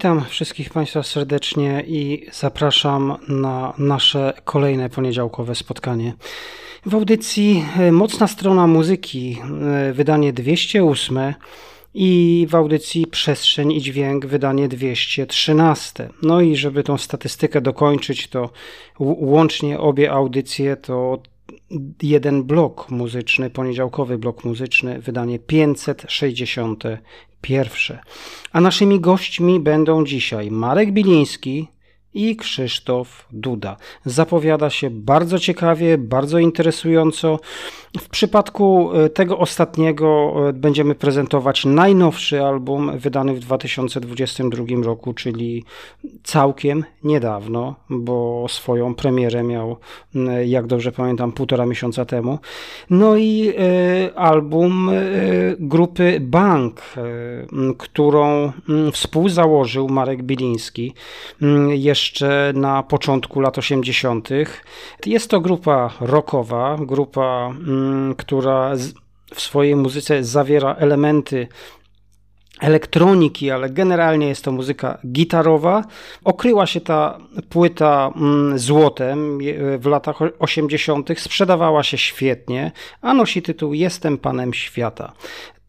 Witam wszystkich Państwa serdecznie i zapraszam na nasze kolejne poniedziałkowe spotkanie. W audycji e, Mocna Strona Muzyki, e, wydanie 208 i w audycji Przestrzeń i Dźwięk wydanie 213. No i żeby tą statystykę dokończyć, to łącznie obie audycje to jeden blok muzyczny, poniedziałkowy blok muzyczny, wydanie 561. A naszymi gośćmi będą dzisiaj Marek Biliński, i Krzysztof Duda. Zapowiada się bardzo ciekawie, bardzo interesująco. W przypadku e, tego ostatniego e, będziemy prezentować najnowszy album wydany w 2022 roku, czyli całkiem niedawno, bo swoją premierę miał, jak dobrze pamiętam, półtora miesiąca temu. No i e, album grupy Bank, którą współzałożył Marek Biliński jeszcze na początku lat 80. Jest to grupa rockowa, grupa Mm, która w swojej muzyce zawiera elementy elektroniki, ale generalnie jest to muzyka gitarowa. Okryła się ta płyta mm, złotem w latach 80., sprzedawała się świetnie, a nosi tytuł Jestem Panem Świata.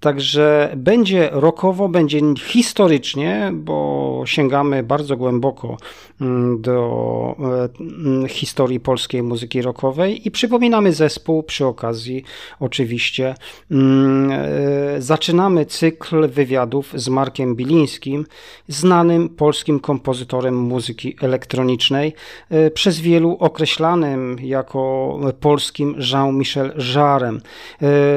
Także będzie rokowo, będzie historycznie, bo sięgamy bardzo głęboko mm, do e, historii polskiej muzyki rockowej i przypominamy zespół przy okazji oczywiście. Mm, e, zaczynamy cykl wywiadów z Markiem Bilińskim, znanym polskim kompozytorem muzyki elektronicznej, e, przez wielu określanym jako polskim Jean-Michel Jarem.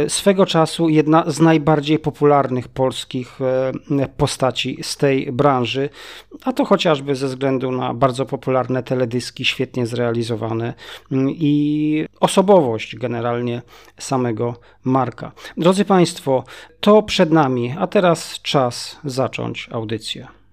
Swego czasu jedna z najbardziej najbardziej popularnych polskich e, postaci z tej branży, a to chociażby ze względu na bardzo popularne teledyski, świetnie zrealizowane mm, i osobowość generalnie samego Marka. Drodzy Państwo, to przed nami, a teraz czas zacząć audycję.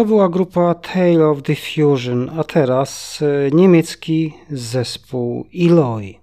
To była grupa Tale of Diffusion, a teraz e, niemiecki zespół Eloy.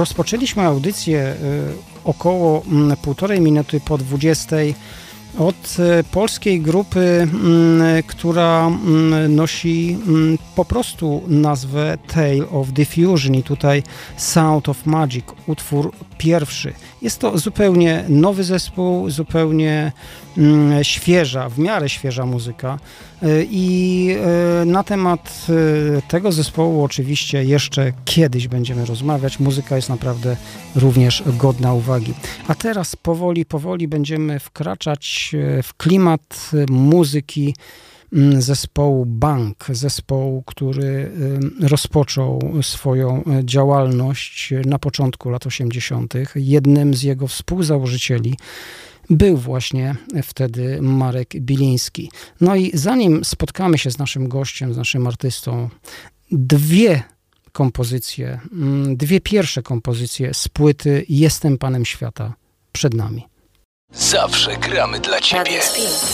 Rozpoczęliśmy audycję około mm, półtorej minuty po 20 od e, polskiej grupy, mm, która mm, nosi po prostu nazwę Tale of Diffusion i tutaj Sound of Magic, utwór pierwszy. Jest to zupełnie nowy zespół, zupełnie świeża, w miarę świeża muzyka e, i e, na temat tego zespołu oczywiście jeszcze kiedyś będziemy rozmawiać. Muzyka jest naprawdę również godna uwagi. A teraz powoli, powoli będziemy wkraczać w klimat muzyki mm, zespołu Bank, zespołu, który rozpoczął swoją działalność na początku lat 80. Jednym z jego współzałożycieli był właśnie wtedy Marek Biliński. No i zanim spotkamy się z naszym gościem, z naszym artystą, dwie kompozycje, mm, dwie pierwsze kompozycje z płyty Jestem Panem Świata przed nami. Zawsze gramy dla ciebie.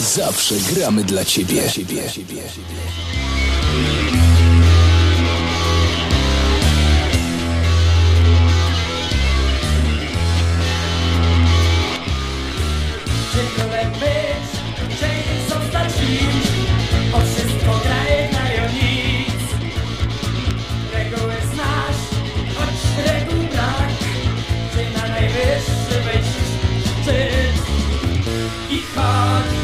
Zawsze gramy dla ciebie. Dla ciebie. Dwa called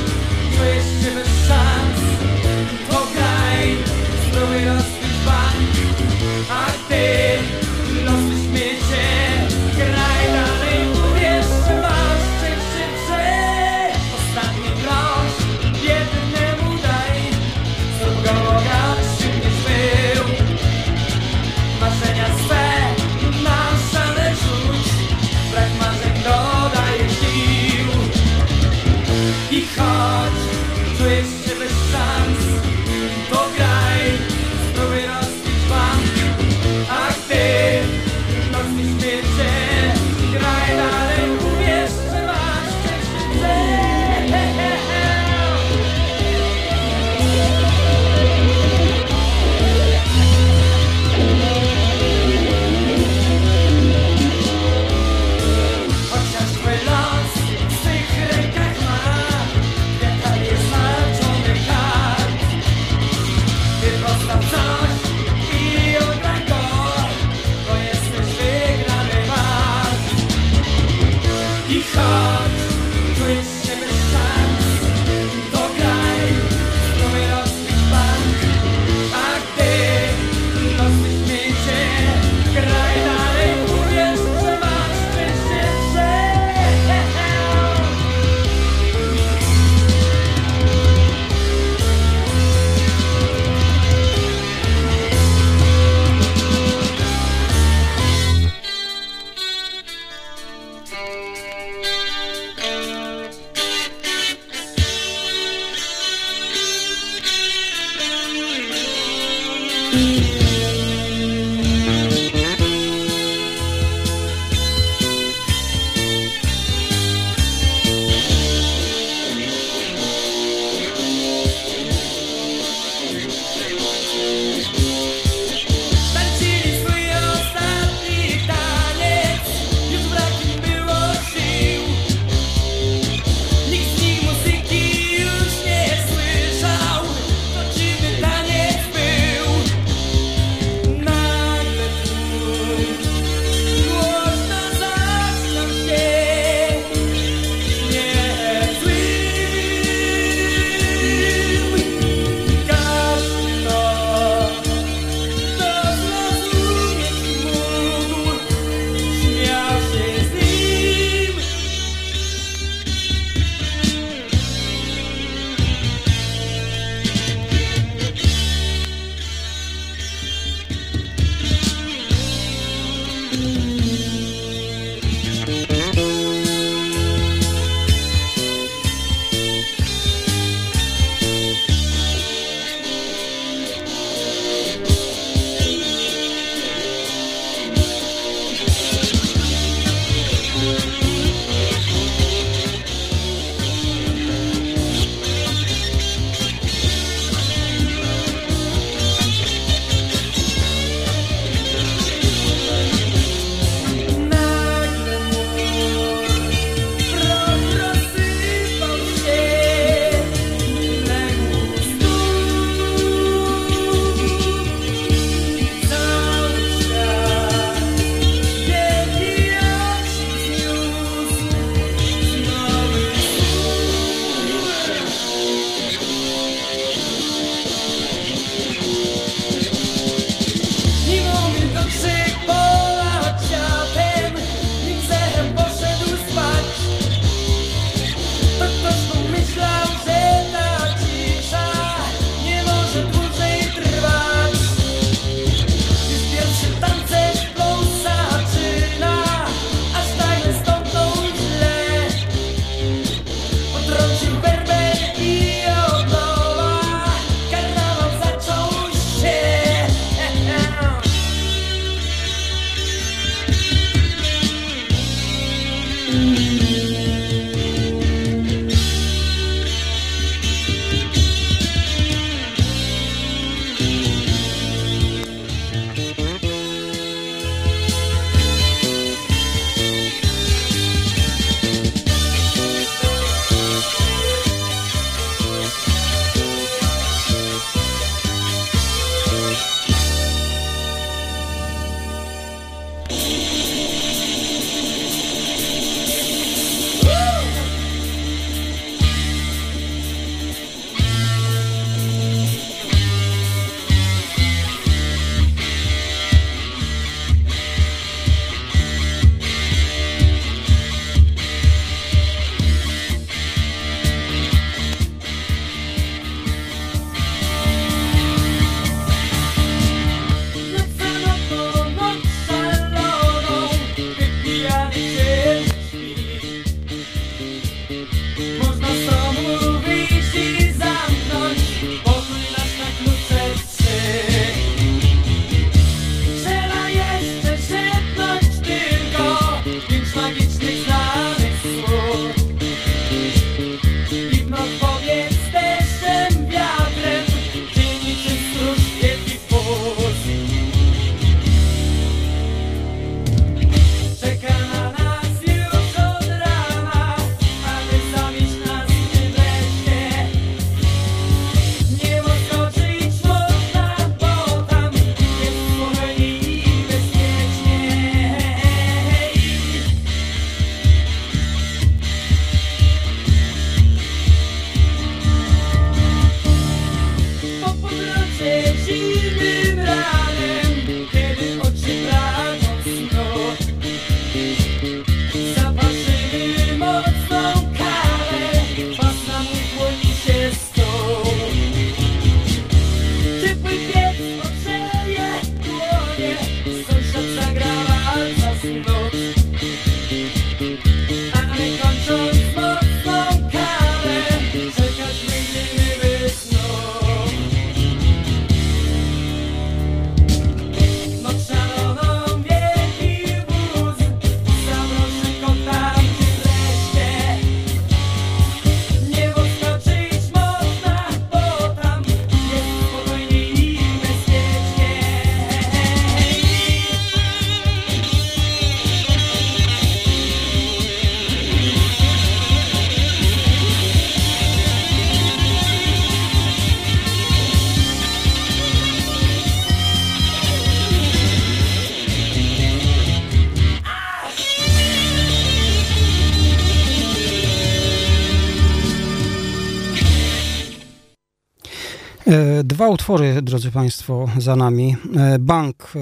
utwory, drodzy Państwo, za nami. Bank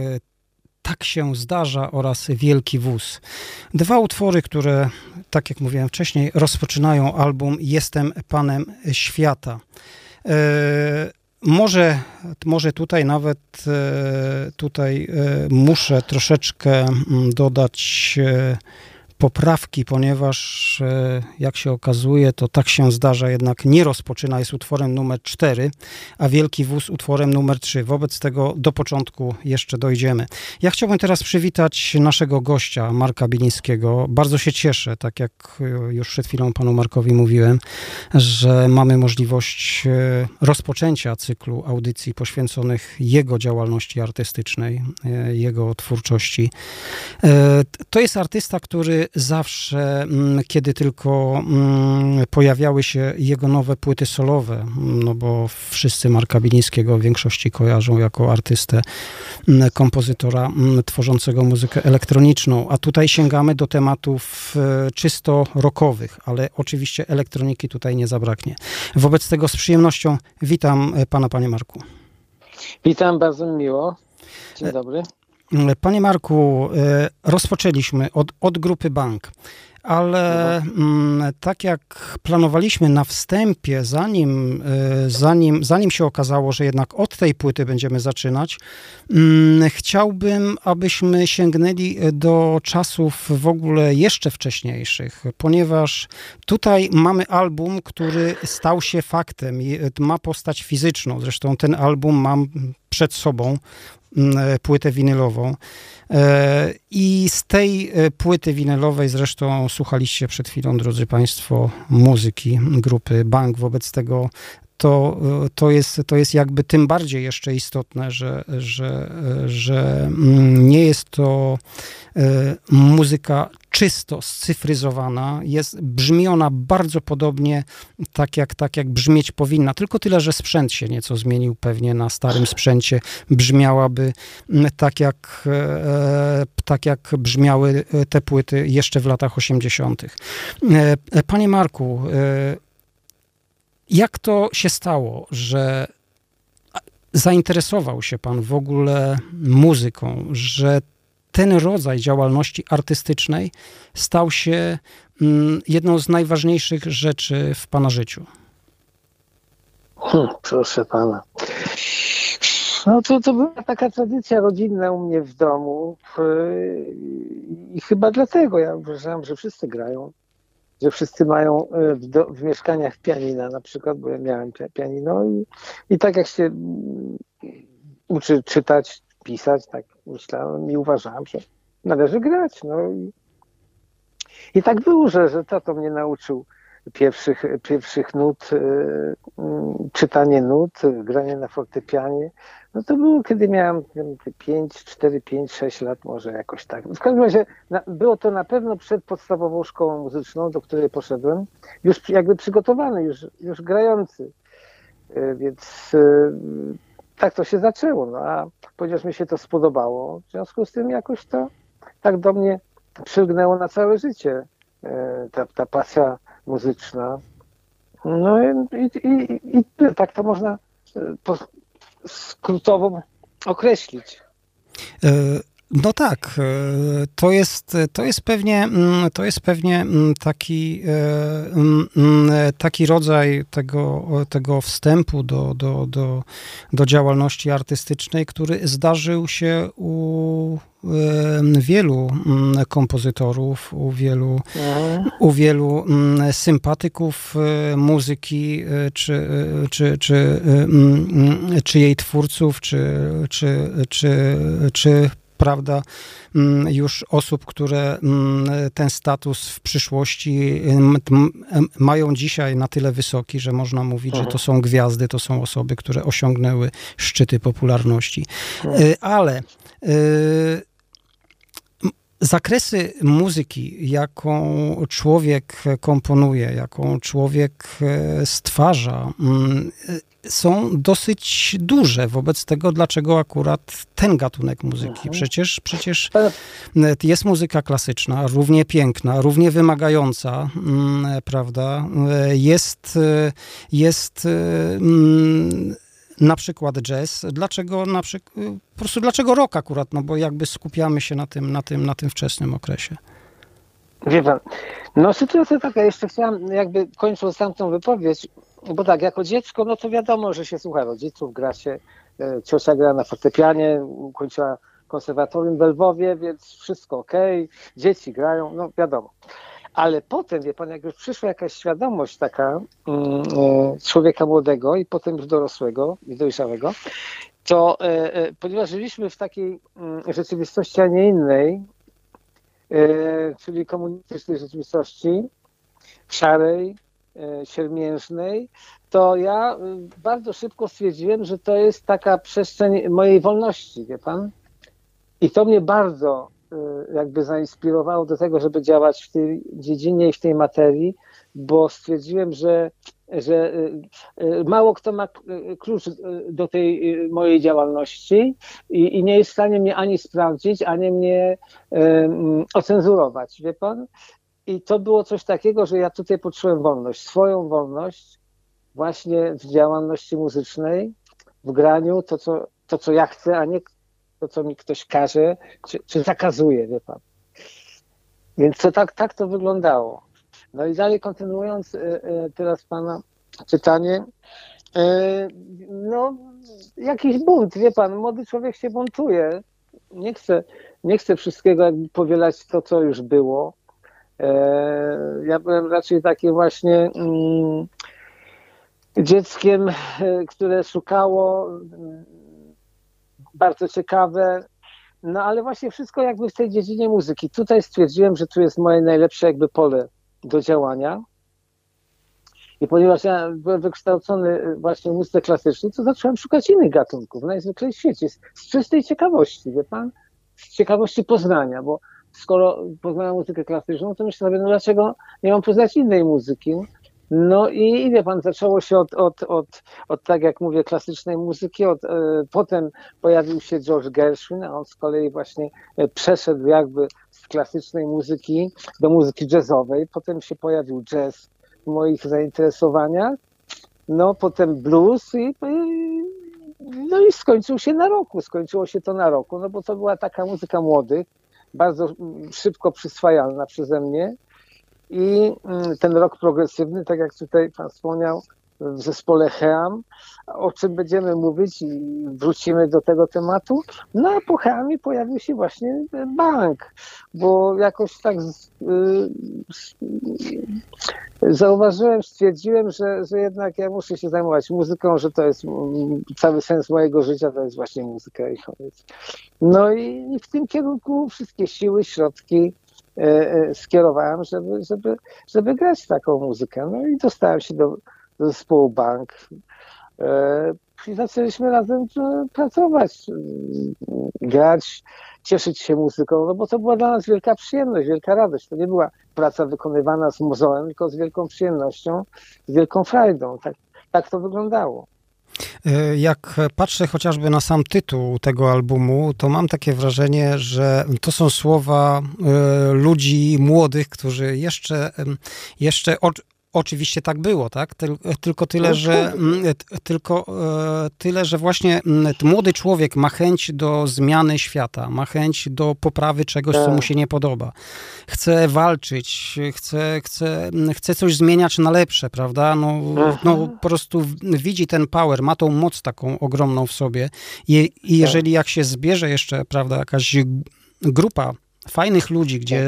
tak się zdarza oraz Wielki Wóz. Dwa utwory, które, tak jak mówiłem wcześniej, rozpoczynają album Jestem Panem Świata. E, może, może tutaj nawet e, tutaj e, muszę troszeczkę mm, dodać poprawki, ponieważ e, jak się okazuje, to tak się zdarza, jednak nie rozpoczyna, jest utworem numer 4, a Wielki Wóz utworem numer 3. Wobec tego do początku jeszcze dojdziemy. Ja chciałbym teraz przywitać naszego gościa, Marka Bilińskiego. Bardzo się cieszę, tak jak e, już przed chwilą panu Markowi mówiłem, że mamy możliwość e, rozpoczęcia cyklu audycji poświęconych jego działalności artystycznej, jego twórczości. To jest artysta, który zawsze, mm, kiedy tylko mm, pojawiały się jego nowe płyty solowe, no bo wszyscy Marka Bilińskiego w większości kojarzą jako artystę, mm, kompozytora tworzącego muzykę elektroniczną, a tutaj sięgamy do tematów e, czysto rockowych, ale oczywiście elektroniki tutaj nie zabraknie. Wobec tego z przyjemnością witam e, pana, panie Marku. Witam, bardzo miło. Dzień dobry. Panie Marku, e, rozpoczęliśmy od, od grupy bank, ale mm, tak jak planowaliśmy na wstępie, zanim, e, zanim, zanim się okazało, że jednak od tej płyty będziemy zaczynać, mm, chciałbym, abyśmy sięgnęli do czasów w ogóle jeszcze wcześniejszych, ponieważ tutaj mamy album, który stał się faktem, ma postać fizyczną. Zresztą ten album mam przed sobą. Mm, e, płytę winylową. E, I z tej e, płyty winylowej zresztą słuchaliście przed chwilą, drodzy Państwo, muzyki grupy Bank. Wobec tego to, to, jest, to jest jakby tym bardziej jeszcze istotne, że, że, że mm, nie jest to muzyka czysto scyfryzowana, jest, brzmi ona bardzo podobnie tak jak, tak jak brzmieć powinna, tylko tyle, że sprzęt się nieco zmienił pewnie na starym sprzęcie, brzmiałaby mm, tak jak, e, tak jak brzmiały te płyty jeszcze w latach 80. E, panie Marku, e, jak to się stało, że zainteresował się pan w ogóle muzyką, że ten rodzaj działalności artystycznej stał się mm, jedną z najważniejszych rzeczy w Pana życiu? Hmm, proszę Pana. No to, to była taka tradycja rodzinna u mnie w domu i chyba dlatego ja uważam, że wszyscy grają, że wszyscy mają e, w, do, w mieszkaniach pianina na przykład, bo ja miałem pianino i, i tak jak się mm, uczy czytać, pisać, tak myślałem i uważałem, że należy grać. No i, i tak było, że, że tato mnie nauczył pierwszych, pierwszych nut, y, czytanie nut, granie na fortepianie. No to było, kiedy miałem 5, 4, 5, 6 lat, może jakoś tak. W każdym razie było to na pewno przed podstawową szkołą muzyczną, do której poszedłem, już jakby przygotowany, już, już grający. Y, więc y, tak to się zaczęło. No a ponieważ mi się to spodobało, w związku z tym jakoś to tak do mnie przylgnęło na całe życie e, ta, ta pasja muzyczna. No i, i, i, i tak to można e, po, skrótowo określić. E, no tak, e, to jest, to jest pewnie, mm, to jest pewnie mm, taki, e, mm, taki rodzaj tego, tego wstępu do, do, do, do działalności artystycznej, który zdarzył się u wielu kompozytorów, u wielu, u wielu sympatyków e, muzyki, czy, czy, czy, czy jej twórców, czy, czy, czy, czy prawda, mm, już osób, które mm, ten status w przyszłości mm, mają dzisiaj na tyle wysoki, że można mówić, że to są gwiazdy, to są osoby, które osiągnęły szczyty popularności. Y, ale y, zakresy muzyki, jaką człowiek komponuje, jaką człowiek e, stwarza, są dosyć duże. Wobec tego, dlaczego akurat ten gatunek muzyki? Mhm. Przecież, przecież jest muzyka klasyczna, równie piękna, równie wymagająca, mm, prawda? Jest, jest mm, na przykład jazz, dlaczego na przykład, po prostu dlaczego rock akurat, no bo jakby skupiamy się na tym, na tym, na tym wczesnym okresie. Wie pan, no sytuacja taka, jeszcze chciałam jakby kończąc tamtą wypowiedź, bo tak, jako dziecko, no to wiadomo, że się słucha rodziców, gra się, e, ciocia gra na fortepianie, kończyła konserwatorium w Lwowie, więc wszystko ok, dzieci grają, no wiadomo. Ale potem, wie pan, jak już przyszła jakaś świadomość taka mm, e, człowieka młodego i potem już dorosłego i dojrzałego, to e, e, ponieważ żyliśmy w takiej mm, rzeczywistości, a nie innej, czyli komunistycznej rzeczywistości, szarej, siermiężnej, to ja bardzo szybko stwierdziłem, że to jest taka przestrzeń mojej wolności, wie pan? I to mnie bardzo Y, jakby zainspirowało do tego, żeby działać w tej dziedzinie i w tej materii, bo stwierdziłem, że, że y, y, mało kto ma klucz do tej mojej działalności i, i nie jest w stanie mnie ani sprawdzić, ani mnie um, ocenzurować, wie pan? I to było coś takiego, że ja tutaj poczułem wolność, swoją wolność właśnie w działalności muzycznej, w graniu, to co, to co ja chcę, a nie to, co mi ktoś każe, czy, czy zakazuje, wie pan. Więc to tak, tak to wyglądało. No i dalej kontynuując y, y, teraz pana czytanie, y, no jakiś bunt, wie pan, młody człowiek się buntuje. Nie chce, nie chce wszystkiego jakby powielać to, co już było. Ja byłem raczej takim właśnie mm, dzieckiem, które szukało bardzo ciekawe. No ale właśnie wszystko jakby w tej dziedzinie muzyki. Tutaj stwierdziłem, że tu jest moje najlepsze jakby pole do działania. I ponieważ ja byłem wykształcony właśnie w muzyce klasycznej, to zacząłem szukać innych gatunków najzwyklej w świecie. Z czystej ciekawości, wie pan? Z ciekawości poznania, bo skoro poznałem muzykę klasyczną, to myślę sobie, no dlaczego nie mam poznać innej muzyki? No i wie pan, zaczęło się od, od, od, od tak jak mówię, klasycznej muzyki, od, e, potem pojawił się George Gershwin, a on z kolei właśnie e, przeszedł jakby z klasycznej muzyki do muzyki jazzowej, potem się pojawił jazz w moich zainteresowaniach, no potem blues i, no i skończył się na roku, skończyło się to na roku, no bo to była taka muzyka młodych, bardzo szybko przyswajalna przeze mnie, i mm, ten rok progresywny, tak jak tutaj Pan wspomniał, w zespole HEAM, o czym będziemy mówić i wrócimy do tego tematu. No a po HEAMie pojawił się właśnie bank, bo jakoś tak y, zauważyłem, stwierdziłem, że, że jednak ja muszę się zajmować muzyką, że to jest mm, cały sens mojego życia, to jest właśnie muzyka i koniec. No i, w tym kierunku wszystkie siły, środki, skierowałem, żeby, żeby, żeby grać taką muzykę. No i dostałem się do, do zespołu Bank. E, I zaczęliśmy razem pracować, grać, cieszyć się muzyką, no bo to była dla nas wielka przyjemność, wielka radość. To nie była praca wykonywana z muzeum, tylko z wielką przyjemnością, z wielką frajdą. Tak, tak to wyglądało. E, jak patrzę chociażby na sam tytuł tego albumu, to mam takie wrażenie, że to są słowa e, ludzi młodych, którzy jeszcze, jeszcze Oczywiście tak było, tak? Tylko tyle, no że, tak. tylko e, tyle, że właśnie młody człowiek ma chęć do zmiany świata, ma chęć do poprawy czegoś, co mu tak. się nie podoba. Chce walczyć, chce, chce, chce coś zmieniać na lepsze, prawda? No, no po prostu widzi ten power, ma tą moc taką ogromną w sobie i, i jeżeli jak się zbierze jeszcze, prawda, jakaś grupa fajnych ludzi, gdzie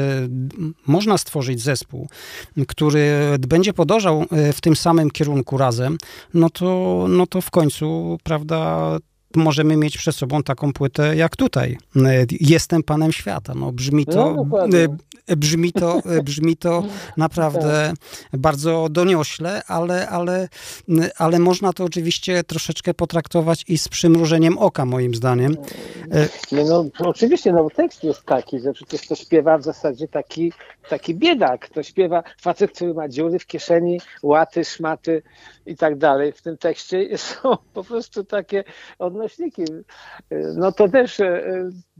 można stworzyć zespół, który będzie podążał e, w tym samym kierunku razem, no to, no to w końcu, prawda, możemy mieć przed sobą taką płytę jak tutaj. E, Jestem panem świata. No, brzmi to, no, e, brzmi to, e, brzmi to naprawdę tak. bardzo doniośle, ale, ale, ale można to oczywiście troszeczkę potraktować i z przymrużeniem oka, moim zdaniem. No, oczywiście, no tekst jest taki, że przecież to śpiewa w zasadzie taki, taki biedak. To śpiewa facet, który ma dziury w kieszeni, łaty, szmaty i tak dalej. W tym tekście są po prostu takie odnośnie nośniki. No to też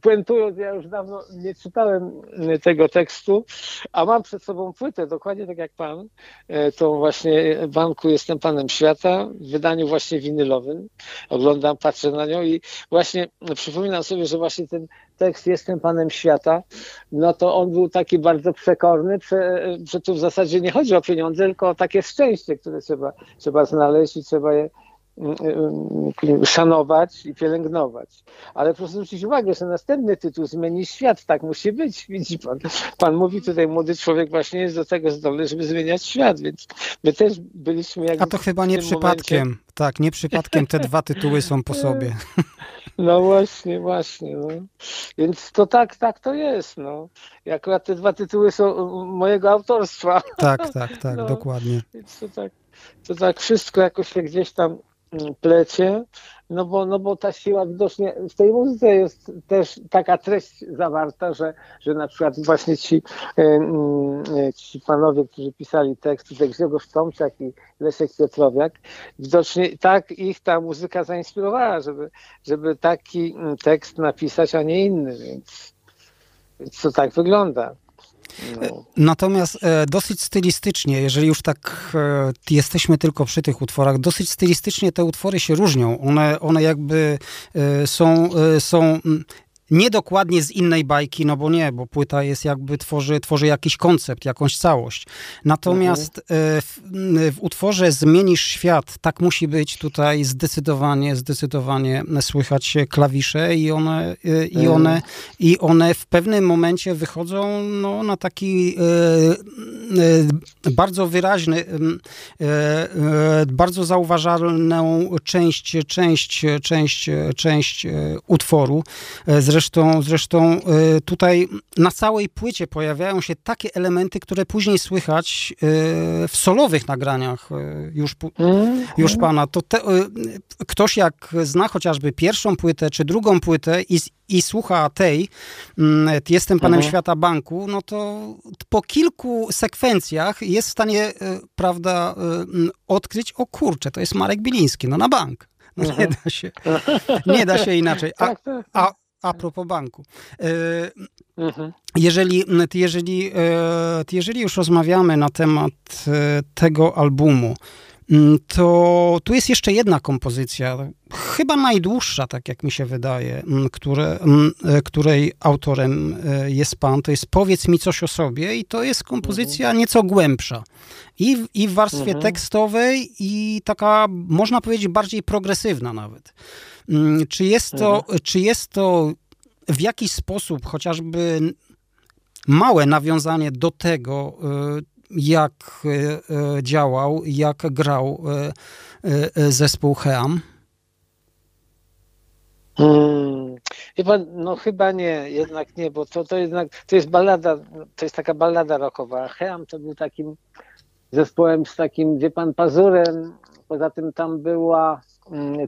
puentując, ja już dawno nie czytałem tego tekstu, a mam przed sobą płytę, dokładnie tak jak pan, tą właśnie Banku Jestem Panem Świata w wydaniu właśnie winylowym. Oglądam, patrzę na nią i właśnie przypominam sobie, że właśnie ten tekst Jestem Panem Świata, no to on był taki bardzo przekorny, że tu w zasadzie nie chodzi o pieniądze, tylko o takie szczęście, które trzeba, trzeba znaleźć i trzeba je szanować i pielęgnować. Ale proszę zwrócić uwagę, że następny tytuł zmieni świat, tak musi być, widzi pan. Pan mówi tutaj, młody człowiek właśnie jest do tego zdolny, żeby zmieniać świat, więc my też byliśmy jak A to chyba nie przypadkiem, momencie... tak, nie przypadkiem te dwa tytuły są po sobie. No właśnie, właśnie. No. Więc to tak, tak to jest. No. I akurat te dwa tytuły są mojego autorstwa. Tak, tak, tak, no. dokładnie. Więc to tak, to tak wszystko jakoś się gdzieś tam plecie, no bo, no bo ta siła widocznie w tej muzyce jest też taka treść zawarta, że, że na przykład właśnie ci, e, mm, e, ci panowie, którzy pisali tekst, Grzegorz Tomczak i Leszek Piotrowiak, widocznie tak ich ta muzyka zainspirowała, żeby, żeby taki tekst napisać, a nie inny, więc, to tak wygląda. No. Natomiast e, dosyć stylistycznie, jeżeli już tak e, jesteśmy tylko przy tych utworach, dosyć stylistycznie te utwory się różnią. One, one jakby e, są, są Niedokładnie z innej bajki, no bo nie, bo płyta jest jakby tworzy, tworzy jakiś koncept, jakąś całość. Natomiast mhm. w, w, utworze Zmienisz świat, tak musi być tutaj zdecydowanie, zdecydowanie słychać klawisze i one, e, i mhm. one, i one w pewnym momencie wychodzą no, na taki e, e, bardzo wyraźny, bardzo zauważalną część, część, część, część utworu. Zresztą Zresztą, zresztą y, tutaj na całej płycie pojawiają się takie elementy, które później słychać y, w solowych nagraniach y, już, mm, już pana. To te, ktoś jak zna chociażby pierwszą płytę czy drugą płytę i, i słucha tej, mm, jestem panem mhm. świata banku, no to po kilku sekwencjach jest w stanie, prawda, odkryć, o kurczę, to jest Marek Biliński, no na bank. No nie mhm. da się, nie da się inaczej. A, tak, tak. a a propos banku. E, mhm. Jeżeli, jeżeli, e, jeżeli już rozmawiamy na temat e, tego albumu, to tu jest jeszcze jedna kompozycja, chyba najdłuższa, tak jak mi się wydaje, które, której autorem jest pan. To jest Powiedz mi coś o sobie i to jest kompozycja mhm. nieco głębsza. I, w, I w warstwie mhm. tekstowej, i taka, można powiedzieć, bardziej progresywna nawet. Mm, czy jest to, mhm. czy jest to w jakiś sposób chociażby małe nawiązanie do tego, y, jak y, y, działał, jak grał zespół Heam? Hmm. No chyba nie, jednak nie, bo to, to jednak, to jest ballada, to jest taka ballada rockowa. Heam to był takim zespołem z takim, wie pan, pazurem, poza tym tam była Mm,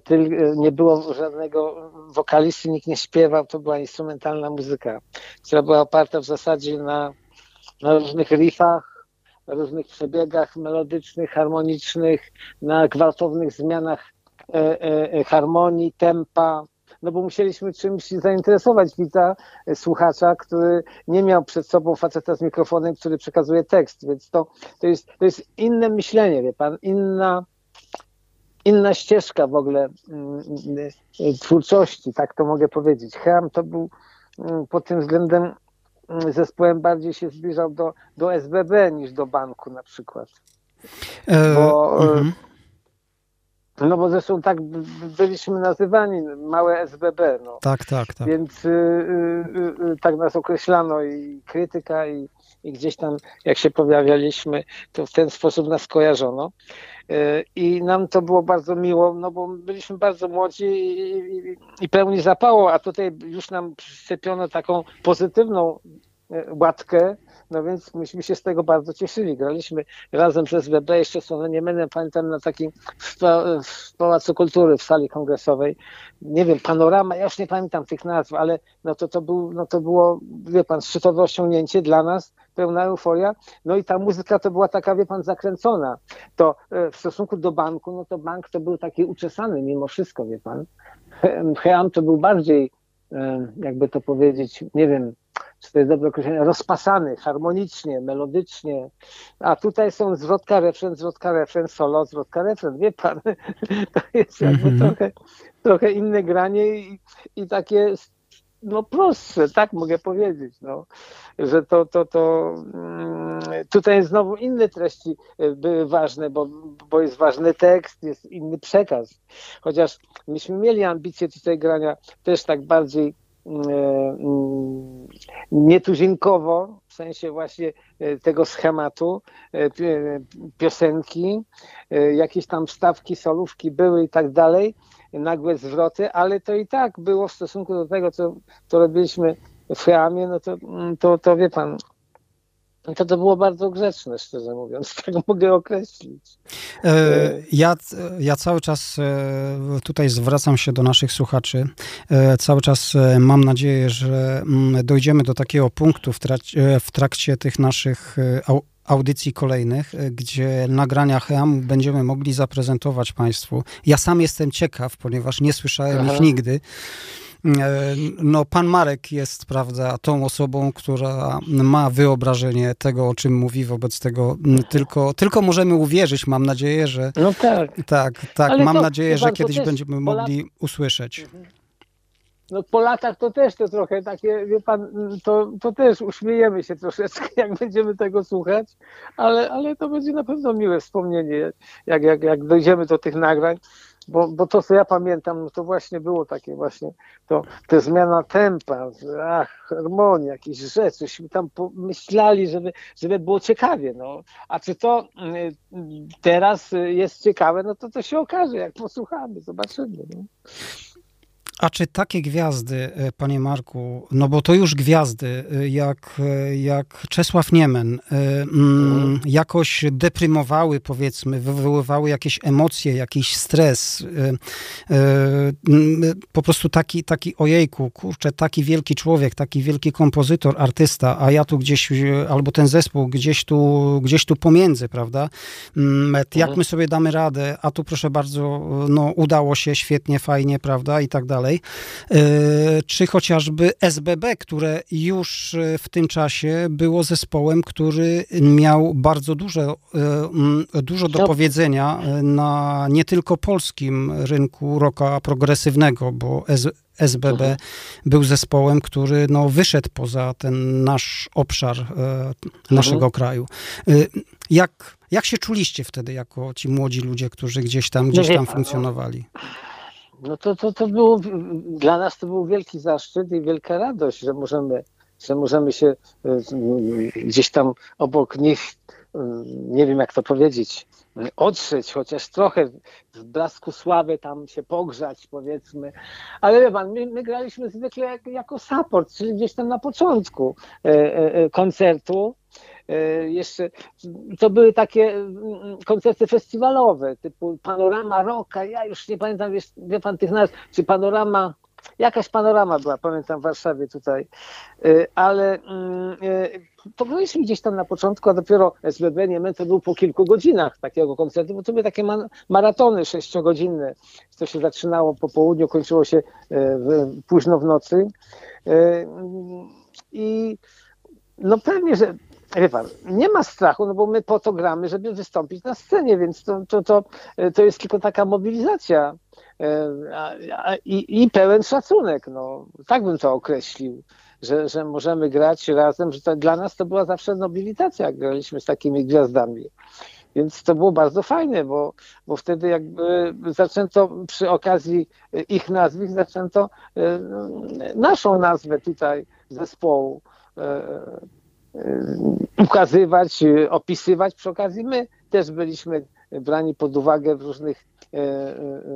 nie było żadnego wokalisty, nikt nie śpiewał, to była instrumentalna muzyka, która była oparta w zasadzie na, na różnych riffach, różnych przebiegach melodycznych, harmonicznych, na gwałtownych zmianach e, e, e, harmonii, tempa, no bo musieliśmy czymś zainteresować widza, słuchacza, który nie miał przed sobą faceta z mikrofonem, który przekazuje tekst, więc to, to, jest, to jest inne myślenie, wie pan, inna inna ścieżka w ogóle mm, mm, twórczości, tak to mogę powiedzieć. Heam to był mm, pod tym względem zespołem bardziej się zbliżał do, do SBB niż do banku na przykład. E, bo, e, mhm. No bo zresztą tak byliśmy nazywani, małe SBB. No. Tak, tak, tak. Więc y, y, y, tak nas określano i krytyka i, i gdzieś tam jak się pojawialiśmy, to w ten sposób nas kojarzono. E, I nam to było bardzo miło, no bo byliśmy bardzo młodzi i, i, i pełni zapału, a tutaj już nam przyczepiono taką pozytywną łatkę, no więc myśmy się z tego bardzo cieszyli. Graliśmy razem przez WB, jeszcze nie będę pamiętam na takim w, w Pałacu Kultury, w sali kongresowej. Nie wiem, panorama, ja już nie pamiętam tych nazw, ale no to, to, był, no to było, wie pan, szczytowe osiągnięcie dla nas, pełna euforia. No i ta muzyka to była taka, wie pan, zakręcona. To e, w stosunku do banku, no to bank to był taki uczesany mimo wszystko, wie pan. Cheam to był bardziej, jakby to powiedzieć, nie wiem, czy to jest dobre określenie, rozpasany harmonicznie, melodycznie, a tutaj są zwrotka, refren, zwrotka, refren, solo, zwrotka, refren, wie pan, to jest jakby mm -hmm. trochę, trochę inne granie i, i takie no prostsze, tak mogę powiedzieć, no, że to, to, to mm, tutaj znowu inne treści e, były ważne, bo, bo jest ważny tekst, jest inny przekaz. Chociaż myśmy mieli ambicje tutaj grania też tak bardziej nietuzinkowo, w sensie właśnie e, tego schematu, piosenki, jakieś tam wstawki, solówki były i tak dalej, nagłe zwroty, ale to i tak było w stosunku do tego, co, co robiliśmy w Cheamie, no to, to, to wie pan, to to było bardzo grzeczne, szczerze mówiąc, tak mogę określić. E, ja, ja cały czas e, tutaj zwracam się do naszych słuchaczy. E, cały czas mam nadzieję, że mm, dojdziemy do takiego punktu w trakcie, w trakcie tych naszych audycji kolejnych, gdzie nagrania Heamu będziemy mogli zaprezentować Państwu. Ja sam jestem ciekaw, ponieważ nie słyszałem Aha. ich nigdy. E, no, pan Marek jest, prawda, tą osobą, która ma wyobrażenie tego, o czym mówi, wobec tego tylko, tylko możemy uwierzyć. Mam nadzieję, że. No tak. Tak, tak. Ale mam nadzieję, że kiedyś będziemy mogli usłyszeć. Mhm no po latach to też to trochę takie, wie pan, to, to też uśmiejemy się troszeczkę, jak będziemy tego słuchać, ale, ale to będzie na pewno miłe wspomnienie, jak, jak, jak dojdziemy do tych nagrań, bo, bo to, co ja pamiętam, to właśnie było takie właśnie, to, to zmiana tempa, ach, harmonia, jakieś rzeczy, żeśmy tam pomyślali, żeby, żeby było ciekawie, no. A czy to y, teraz jest ciekawe, no to to się okaże, jak posłuchamy, zobaczymy. No. A czy takie gwiazdy, e, panie Marku, no bo to już gwiazdy, e, jak, e, jak Czesław Niemen, mm, jakoś deprymowały, powiedzmy, wywoływały jakieś emocje, jakiś stres, po prostu taki, taki ojejku, kurczę, taki wielki człowiek, taki wielki kompozytor, artysta, a ja tu gdzieś, albo ten zespół gdzieś tu, gdzieś tu pomiędzy, prawda? Mm, jak my sobie damy radę, a tu proszę bardzo, no udało się świetnie, fajnie, prawda, i tak dalej dalej, e, czy chociażby SBB, które już e, w tym czasie było zespołem, który miał bardzo dużo, e, dużo do powiedzenia na nie tylko polskim rynku roka progresywnego, bo SBB mhm. był zespołem, który no, wyszedł poza ten nasz obszar naszego mhm. kraju. Jak, jak się czuliście wtedy jako ci młodzi ludzie, którzy gdzieś tam, gdzieś tam funkcjonowali? No to, to, to było, dla nas to był wielki zaszczyt i wielka radość, że możemy, że możemy się e, gdzieś tam obok nich, e, nie wiem jak to powiedzieć, otrzeć, chociaż trochę w blasku sławy tam się pogrzać, powiedzmy. Ale wie pan, my, my graliśmy zwykle jak, jako support, czyli gdzieś tam na początku e, koncertu. E, jeszcze to były takie mm, koncerty festiwalowe, typu Panorama Rocka, ja już nie pamiętam, wie, wie pan tych nazw, czy Panorama jakaś panorama była, pamiętam w Warszawie tutaj, e, ale pograliśmy mm, e, gdzieś tam na początku, a dopiero SBB to był po kilku godzinach takiego koncertu, bo to były takie maratony sześciogodzinne, to się zaczynało po południu, kończyło się późno w nocy. I no pewnie, że wie pan, nie ma strachu, no bo my po to gramy, żeby wystąpić na scenie, więc to, to, to, to jest tylko taka mobilizacja e, i, i pełen szacunek, no tak bym to określił. Że, że możemy grać razem, że to, dla nas to była zawsze nobilitacja, jak graliśmy z takimi gwiazdami. Więc to było bardzo fajne, bo, bo wtedy jakby zaczęto przy okazji ich nazwisk, zaczęto e, naszą nazwę tutaj zespołu e, ukazywać, y, opisywać. Przy okazji my też byliśmy brani pod uwagę w różnych y,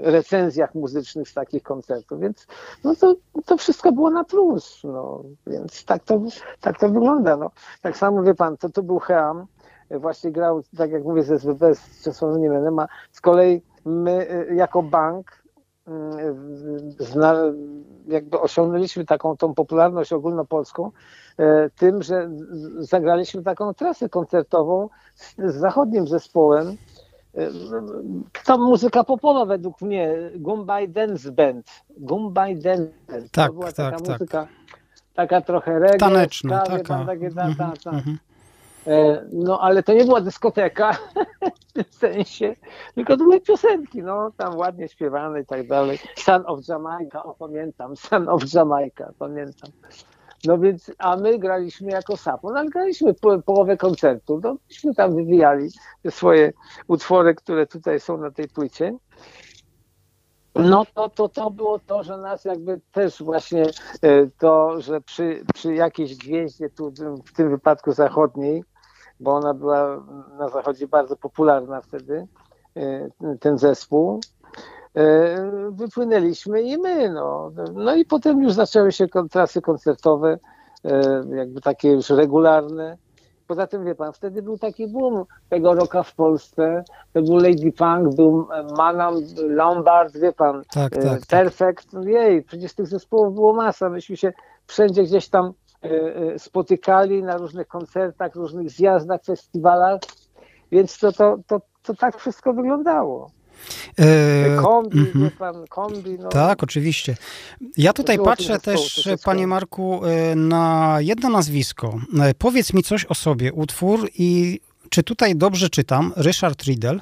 recenzjach muzycznych z takich koncertów, więc no to, to wszystko było na plus, no, więc tak to, tak to wygląda. No. Tak samo wie pan, to, to był Heam, właśnie grał, tak jak mówię, z SWP, z Czesławem Niemenem, a z kolei my jako bank jakby osiągnęliśmy taką tą popularność ogólnopolską e, tym, że zagraliśmy taką trasę koncertową z, z zachodnim zespołem, to muzyka popowa według mnie, Gumbay Dance Band. Gumbay Dance Band. Tak, to była tak, taka tak. muzyka, taka trochę reggae, Taneczna, taka. takie, ta, ta, ta. Mhm. E, No, ale to nie była dyskoteka w tym sensie, tylko to były piosenki, no, tam ładnie śpiewane i tak dalej. Son of Jamaica, o pamiętam, Son of Jamaica, pamiętam. No więc, a my graliśmy jako sapon, ale graliśmy po, połowę koncertu, no, myśmy tam wywijali te swoje utwory, które tutaj są na tej płycie. No to, to, to było to, że nas jakby też właśnie e, to, że przy, przy jakiejś gwieździe tu w tym wypadku zachodniej, bo ona była na zachodzie bardzo popularna wtedy, e, ten zespół, e, wypłynęliśmy i my, no. No i potem już zaczęły się trasy koncertowe, e, jakby takie już regularne. Poza tym, wie pan, wtedy był taki boom tego rocka w Polsce. To był Lady Punk, był Manam, Lombard, wie pan, Tak, tak, tak. Perfect. Jej, przecież tych zespołów było masa. Myśmy się wszędzie gdzieś tam spotykali na różnych koncertach, różnych zjazdach, festiwalach. Więc to, to, to, to tak wszystko wyglądało. E, Kombi, mhm. wie pan, kombi. No, Tak, oczywiście. Ja tutaj było patrzę też, panie Marku, e, na jedno nazwisko. E, Powiedz mi coś o sobie, utwór i czy tutaj dobrze czytam? Ryszard Riedel?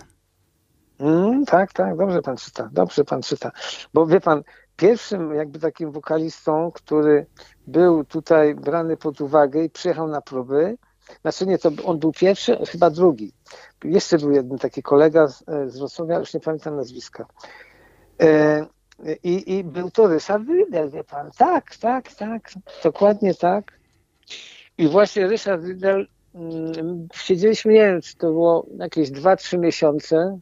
Mm, tak, tak, dobrze pan czyta, dobrze pan czyta. Bo wie pan, pierwszym jakby takim wokalistą, który był tutaj brany pod uwagę i przyjechał na próby, znaczy nie, to on był pierwszy, chyba drugi. Jeszcze był jeden taki kolega z, e, z Wrocławia, już nie pamiętam nazwiska. E, i, I był to Ryszard Riedel, wie pan. Tak, tak, tak, dokładnie tak. I właśnie Ryszard Riedel, mm, siedzieliśmy, nie wiem, czy to było jakieś 2-3 miesiące,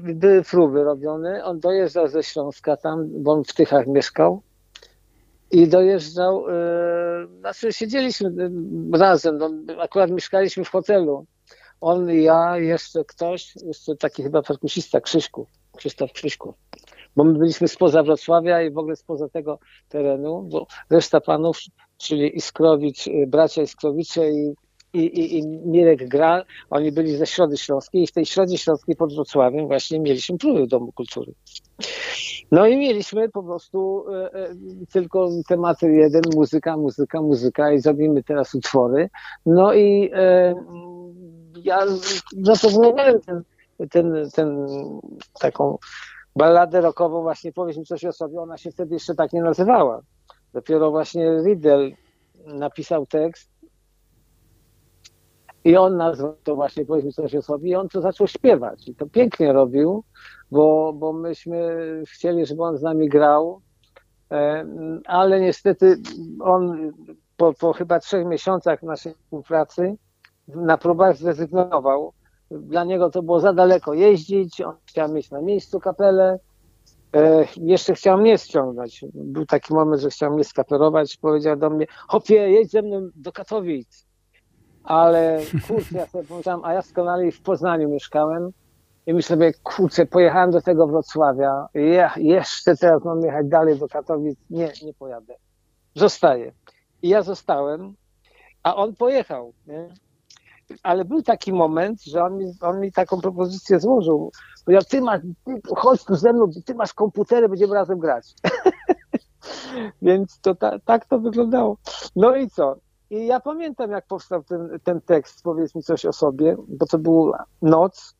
były próby robione. On dojeżdżał ze Śląska tam, bo on w Tychach mieszkał. I dojeżdżał, e, znaczy siedzieliśmy e, razem, no, akurat mieszkaliśmy w hotelu. On ja, jeszcze ktoś, jeszcze taki chyba perkusista Krzyśków, Krzysztof Krzyśków. Bo my byliśmy spoza Wrocławia i w ogóle spoza tego terenu, bo reszta panów, czyli Iskrowicz, e, bracia Iskrowicze i i, i, i Mirek Gra, oni byli ze Środy Śląskiej i w tej Środzie Śląskiej pod Wrocławiem właśnie mieliśmy próby Domu Kultury. No i mieliśmy po prostu e, e, tylko tematy jeden, muzyka, muzyka, muzyka i zrobimy teraz utwory. No i e, ja zaproponowałem ten, ten, ten taką balladę rockową właśnie powiedz mi coś o sobie, ona się wtedy jeszcze tak nie nazywała. Dopiero właśnie Riddle napisał tekst i on nazwał to właśnie, powiedzmy coś o sobie, i on to zaczął śpiewać. I to pięknie robił, bo, bo myśmy chcieli, żeby on z nami grał, e, ale niestety on po, po chyba trzech miesiącach naszej współpracy na próbach zrezygnował. Dla niego to było za daleko jeździć, on chciał mieć na miejscu kapelę, e, jeszcze chciał mnie ściągnąć. Był taki moment, że chciał mnie skaperować, powiedział do mnie, hopie, jedź ze mną do Katowic ale kurczę, ja sobie pomyślałem, a ja z kolei w Poznaniu mieszkałem i myślę sobie, kurczę, pojechałem do tego Wrocławia, ja jeszcze teraz mam jechać dalej do Katowic, nie, nie pojadę, zostaję. I ja zostałem, a on pojechał, nie? Ale był taki moment, że on mi, on mi taką propozycję złożył. Powiedział, ty masz, ty, chodź tu ze mną, ty masz komputery, będziemy razem grać. Więc to ta, tak to wyglądało. No i co? I ja pamiętam, jak powstał ten, ten tekst, powiedz mi coś o sobie, bo to była noc.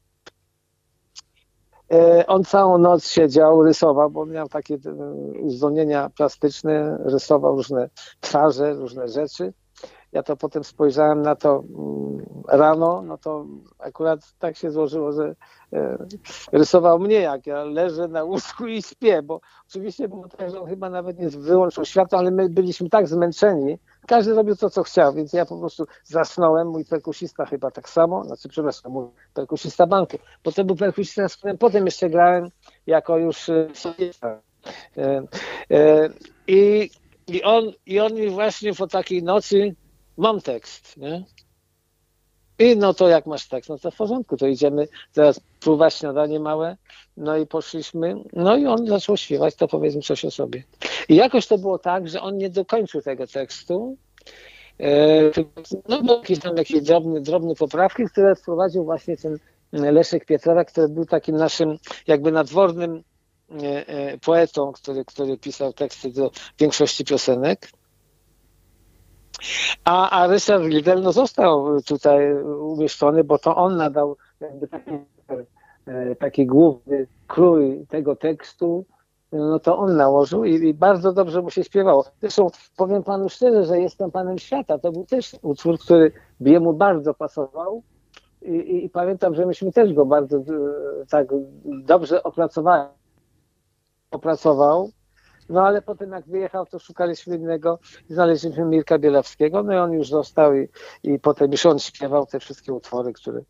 E, On całą noc siedział, rysował, bo miał takie e, uzdolnienia plastyczne, rysował różne twarze, różne rzeczy. Ja to potem spojrzałem na to mm, rano, no to akurat tak się złożyło, że e, rysował mnie, jak ja leżę na łóżku i śpię, bo oczywiście było tak, że on chyba nawet nie wyłączył światła, ale my byliśmy tak zmęczeni, każdy robił to, co chciał, więc ja po prostu zasnąłem, mój perkusista chyba tak samo, znaczy przepraszam, mój perkusista banku, to był perkusista, z którym potem jeszcze grałem jako już e, solista. E, I, i, on, I on mi właśnie po takiej nocy, mam tekst, nie? I no to jak masz tekst, no to w porządku, to idziemy teraz próbować śniadanie małe, no i poszliśmy, no i on zaczął śpiewać, to powiedzmy coś o sobie. I jakoś to było tak, że on nie dokończył tego tekstu, e, no bo jakieś tam jakieś drobne, drobne poprawki, które wprowadził właśnie ten, Leszek Pietrara, który był takim naszym jakby nadwornym poetą, który, który pisał teksty do większości piosenek. A, a Ryszard Gildel no, został tutaj umieszczony, bo to on nadał jakby taki, taki główny krój tego tekstu, no to on nałożył i, i, bardzo dobrze mu się śpiewało. Zresztą powiem panu szczerze, że jestem panem świata. To był też utwór, który jemu bardzo pasował i, i, i pamiętam, że myśmy też go bardzo e, tak dobrze opracowali. Opracował. No ale potem jak wyjechał, to szukaliśmy innego i znaleźliśmy Mirka Bielawskiego, no i on już został i, i potem już on śpiewał te wszystkie utwory, które,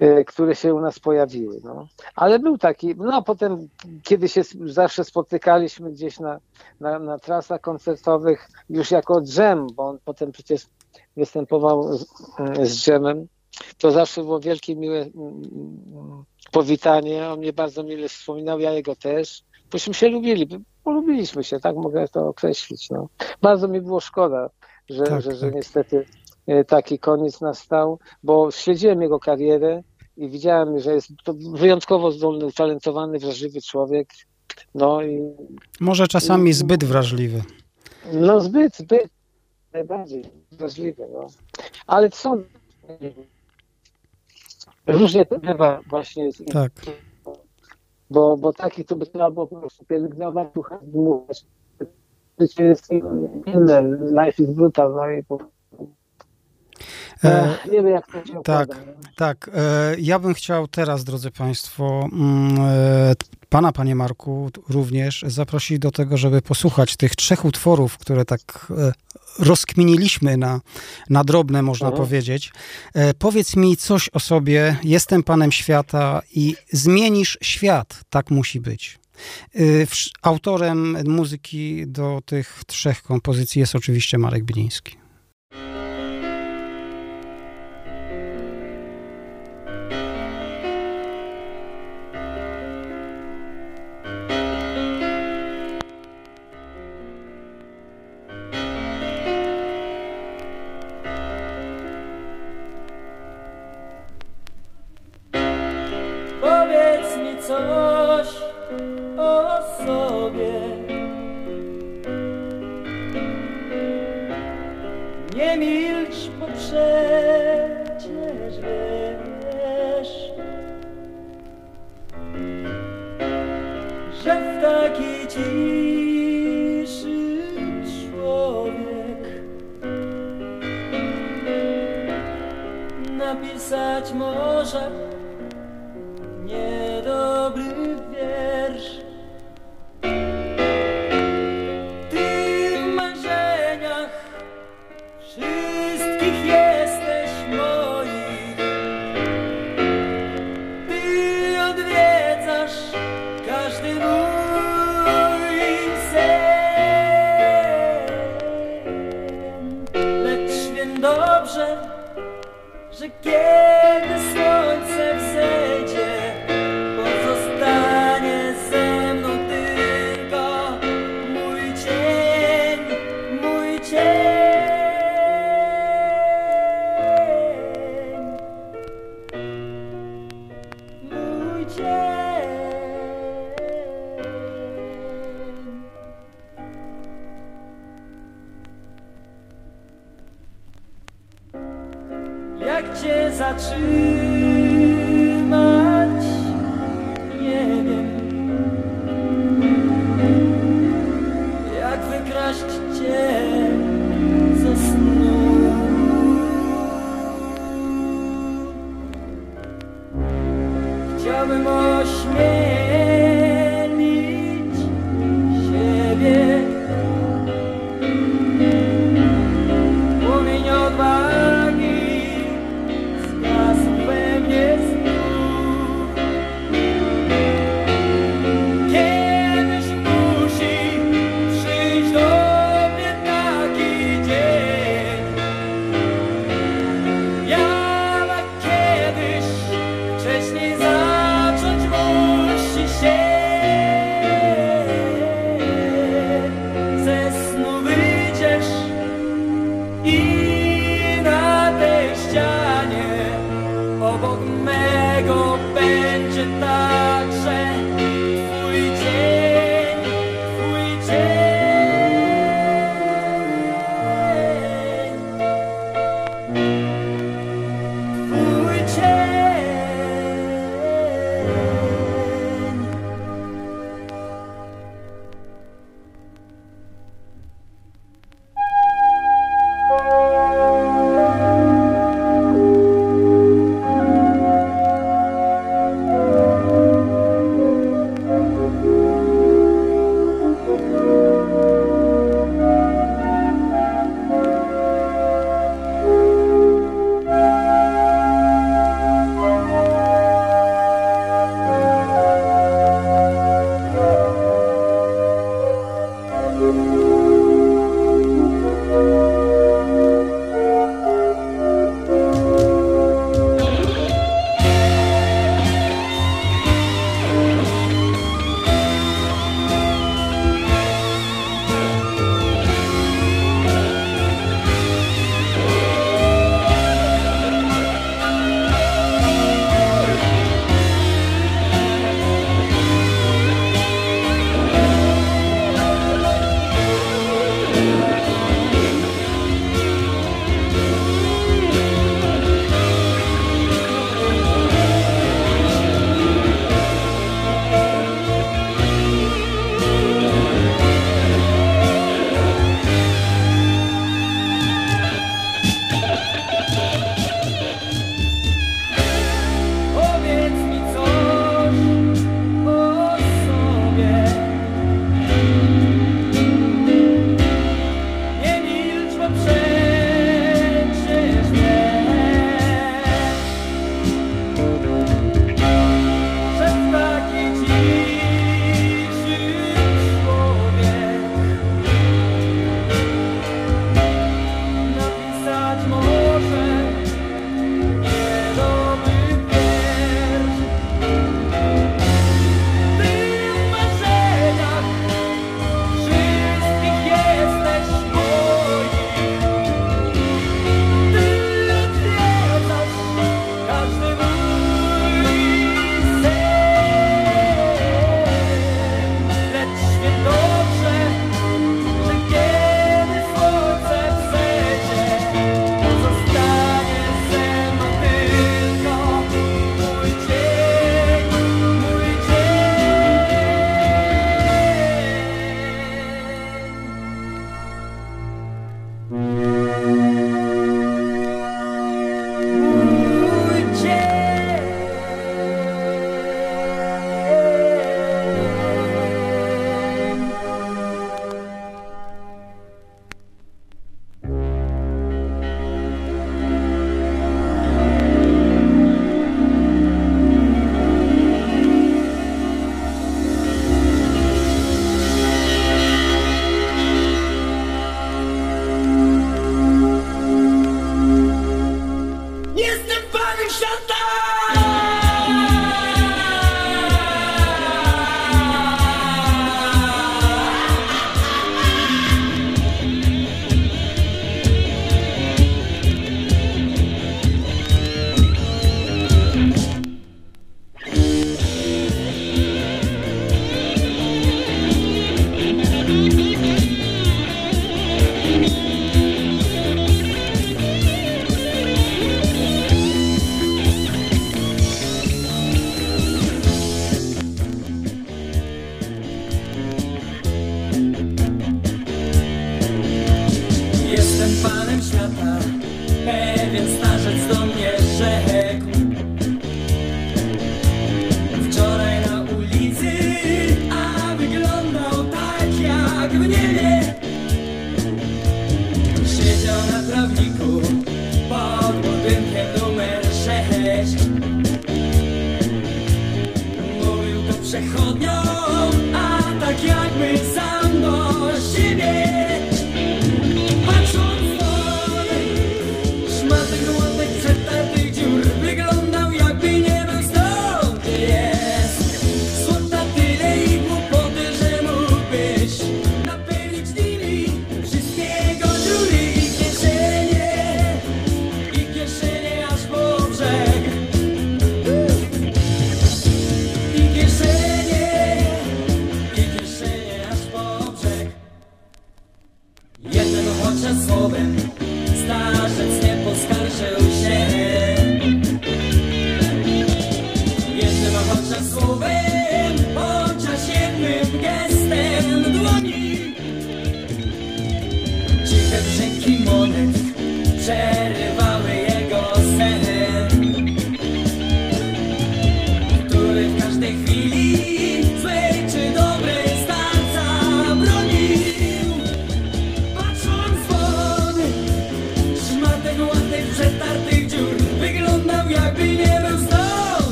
E, które się u nas pojawiły. No. Ale był taki, no potem, kiedy się zawsze spotykaliśmy gdzieś na, na, na trasach koncertowych, już jako dżem, bo on potem przecież występował z, z dżemem, to zawsze było wielkie, miłe powitanie. On mnie bardzo mile wspominał, ja jego też. Bośmy się lubili, polubiliśmy się, tak mogę to określić. No. Bardzo mi było szkoda, że, tak, że, że tak. niestety e, taki koniec nastał, bo śledziłem jego karierę i widziałem, że jest to wyjątkowo zdolny, utalentowany, wrażliwy człowiek. No i, Może czasami i, zbyt wrażliwy. No zbyt, zbyt, najbardziej wrażliwy. No. Ale są różnie to bywa właśnie. Tak. Bo, bo taki to by trzeba było po prostu pielęgnować, mówić. Życie jest inne, life is brutal, no i po E, nie wiem, jak to się Tak, tak. E, ja bym chciał teraz, drodzy Państwo, mm, e, Pana, Panie Marku, również zaprosić do tego, żeby posłuchać tych trzech utworów, które tak rozkminiliśmy na, na drobne, można mhm. powiedzieć. Powiedz mi coś o sobie, jestem Panem Świata i zmienisz świat, tak musi być. Autorem muzyki do tych trzech kompozycji jest oczywiście Marek Biliński. takiej ciszy człowiek napisać może.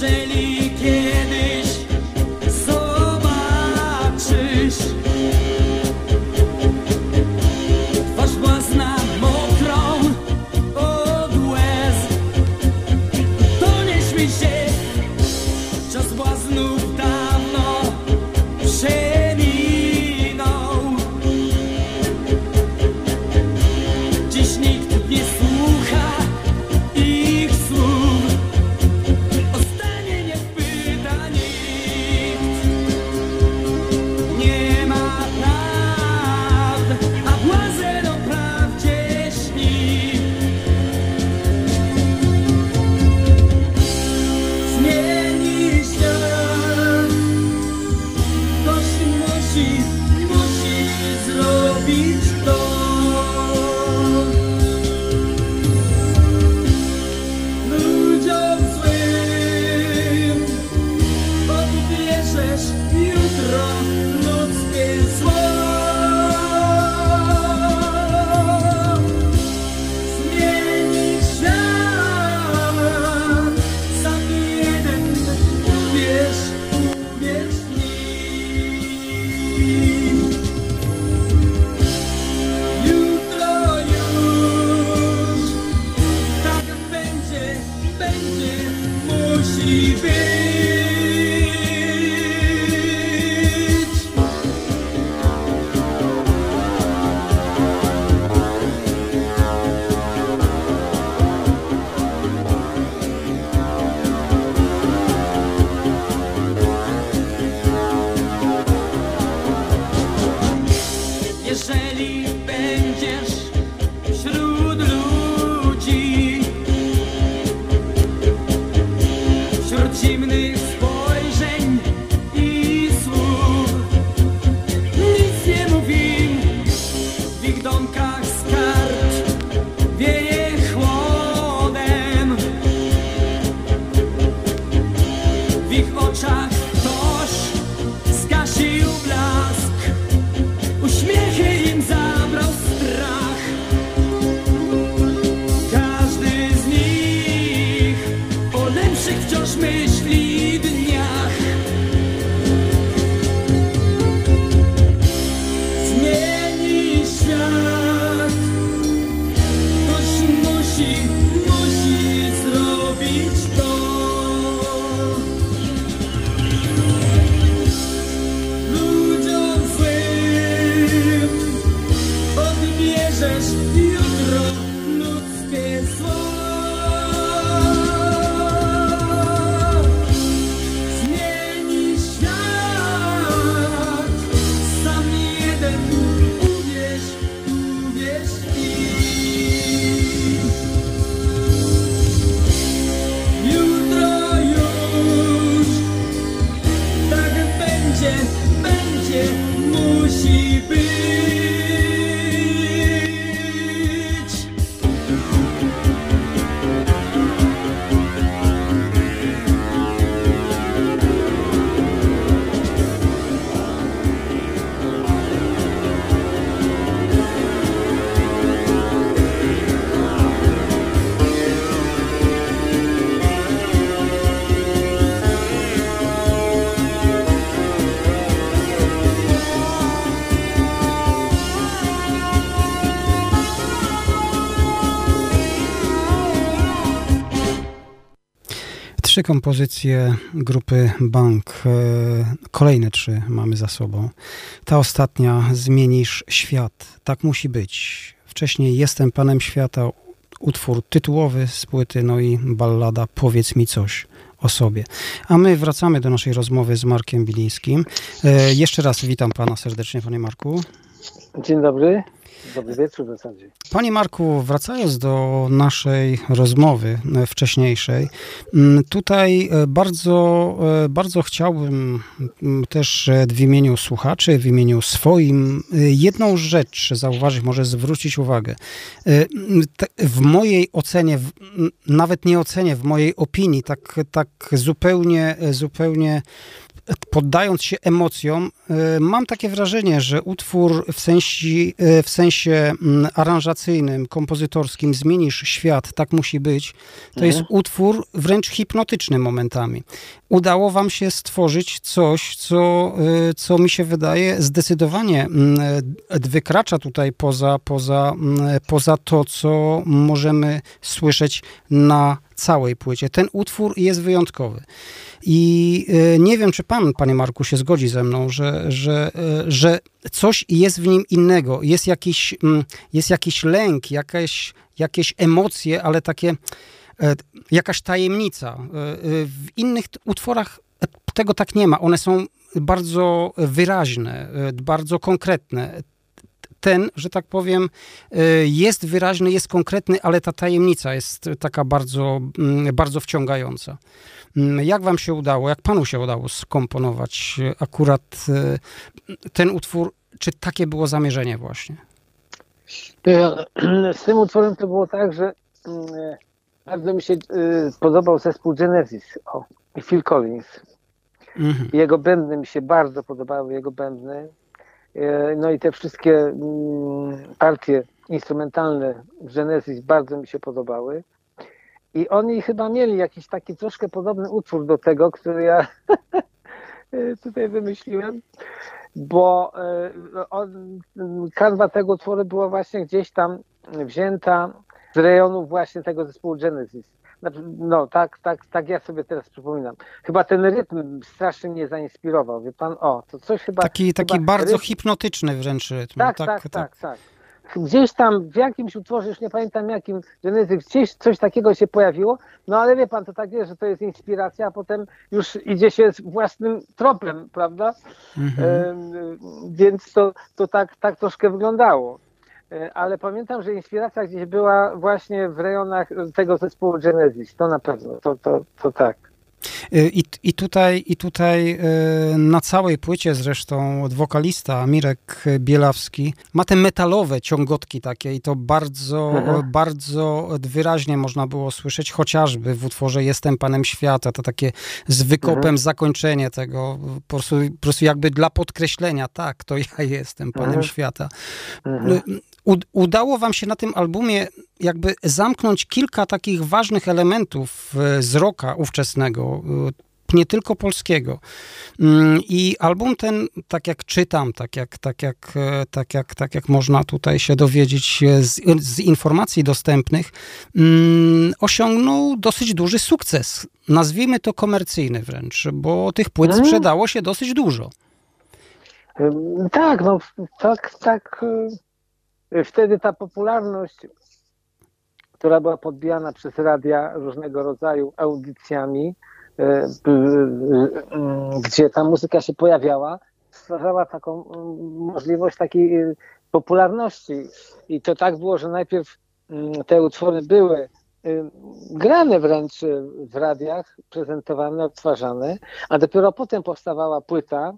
feliz. Trzy kompozycje grupy Bank. E, kolejne trzy mamy za sobą. Ta ostatnia, Zmienisz świat. Tak musi być. Wcześniej Jestem Panem Świata, utwór tytułowy z płyty, no i ballada Powiedz mi coś o sobie. A my wracamy do naszej rozmowy z Markiem Bilińskim. E, jeszcze raz witam Pana serdecznie, Panie Marku. Dzień dobry. Dobry wieczór w zasadzie. Panie Marku, wracając do naszej rozmowy e, wcześniejszej, tutaj e, bardzo, e, bardzo chciałbym też w imieniu słuchaczy, w imieniu swoim jedną rzecz zauważyć, może zwrócić uwagę. W mojej ocenie, nawet nie ocenie, w mojej opinii, tak, tak zupełnie, zupełnie poddając się emocjom, mam takie wrażenie, że utwór w sensie, w sensie mm, aranżacyjnym, kompozytorskim, zmienisz świat, tak musi być, to jest mhm. utwór wręcz hipnotyczny momentami. Udało wam się stworzyć coś, co, co mi się wydaje zdecydowanie mm, wykracza tutaj poza, poza, mm, poza to, co możemy słyszeć na całej płycie. Ten utwór jest wyjątkowy. I e, nie wiem, czy pan, panie Marku, się zgodzi ze mną, że, że, e, że coś jest w nim innego. Jest jakiś, mm, jest jakiś lęk, jakieś, jakieś emocje, ale takie e, jakaś tajemnica. W innych utworach tego tak nie ma. One są bardzo wyraźne, bardzo konkretne ten, że tak powiem, jest wyraźny, jest konkretny, ale ta tajemnica jest taka bardzo, mm, bardzo wciągająca. Mm, jak wam się udało, jak panu się udało skomponować akurat ten utwór? Czy takie było zamierzenie właśnie? Z tym utworem to było tak, że mm, bardzo mi się y, podobał zespół Genesis o, i Phil Collins. Mhm. Jego bębny mi się bardzo podobały, jego bębny. E, no i te wszystkie mm, partie instrumentalne w Genesis bardzo mi się podobały. I oni chyba mieli jakiś taki troszkę podobny utwór do tego, który ja tutaj wymyśliłem, bo e, kanwa tego utworu była właśnie gdzieś tam wzięta rejonu właśnie tego zespołu Genesis. Znaczy, no tak, tak, tak ja sobie teraz przypominam. Chyba ten rytm strasznie mnie zainspirował, wie pan? O, to coś chyba... Taki, taki chyba bardzo rytm... hipnotyczny wręcz rytm. Tak, tak, tak, tak, tak. Gdzieś tam w jakimś utworze, już nie pamiętam jakim, Genezy, gdzieś coś takiego się pojawiło, no ale wie pan, to tak jest, że to jest inspiracja, a potem już idzie się z własnym tropem, prawda? Mhm. więc to, to tak, tak troszkę wyglądało. E, ale pamiętam, że inspiracja gdzieś była właśnie w rejonach tego zespołu Genesis, to na pewno, to, to, to tak. Y, I, I tutaj, i tutaj y, na całej płycie zresztą wokalista Mirek Bielawski ma te metalowe ciągotki takie i to bardzo, mhm. bardzo wyraźnie można było słyszeć, chociażby w utworze Jestem Panem Świata, to takie z wykopem mhm. zakończenie tego, po prostu, po prostu jakby dla podkreślenia, tak, to ja jestem Panem mhm. Świata. Udało wam się na tym albumie jakby zamknąć kilka takich ważnych elementów e, z roka ówczesnego, e, nie tylko polskiego. Mm, I album ten, tak jak czytam, tak jak, tak jak, e, tak jak, tak jak można tutaj się dowiedzieć z, z informacji dostępnych, mm, osiągnął dosyć duży sukces. Nazwijmy to komercyjny wręcz, bo tych płyt mhm. sprzedało się dosyć dużo. Tak, no tak, tak Wtedy ta popularność, która była podbijana przez radia różnego rodzaju audycjami, e, e, gdzie ta muzyka się pojawiała, stwarzała taką możliwość takiej popularności. I to tak było, że najpierw te utwory były grane wręcz w radiach, prezentowane, odtwarzane, a dopiero potem powstawała płyta,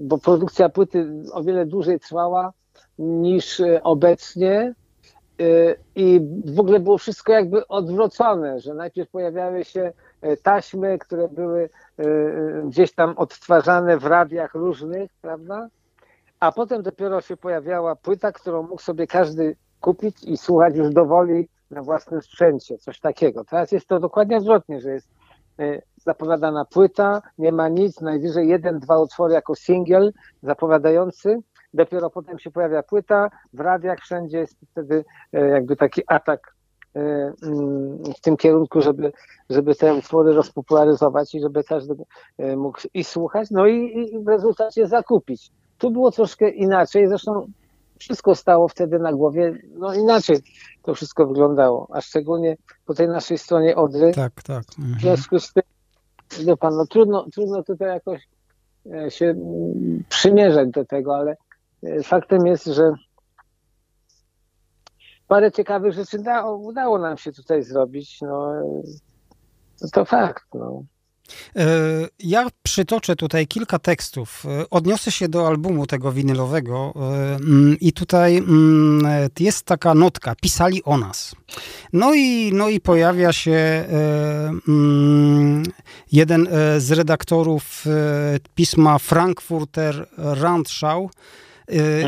bo produkcja płyty o wiele dłużej trwała niż e, obecnie. E, I w ogóle było wszystko jakby odwrócone, że najpierw pojawiały się e, taśmy, które były gdzieś tam odtwarzane w radiach różnych, prawda? A potem dopiero się pojawiała płyta, którą mógł sobie każdy kupić i słuchać już dowoli na własnym sprzęcie, coś takiego. Teraz jest to dokładnie odwrotnie, że jest zapowiadana płyta, nie ma nic, najwyżej jeden, dwa utwory jako singiel zapowiadający, dopiero potem się pojawia płyta, w radiach wszędzie jest wtedy e, jakby taki atak e, mm, w tym kierunku, żeby, żeby te utwory rozpopularyzować i żeby każdy e, mógł i słuchać, no i, i w rezultacie zakupić. Tu było troszkę inaczej, zresztą wszystko stało wtedy na głowie, no inaczej to wszystko wyglądało, a szczególnie po tej naszej stronie Odry. Tak, tak. Mhm. W związku z tym, wie pan, no trudno, trudno tutaj jakoś się przymierzać do tego, ale faktem jest, że parę ciekawych rzeczy da, udało nam się tutaj zrobić. No, to fakt. No. E, ja przytoczę tutaj kilka tekstów. E, odniosę się do albumu tego winylowego e, mm, i tutaj mm, jest taka notka, pisali o nas. No i, no i pojawia się mm, jeden z redaktorów pisma Frankfurter Rundschau.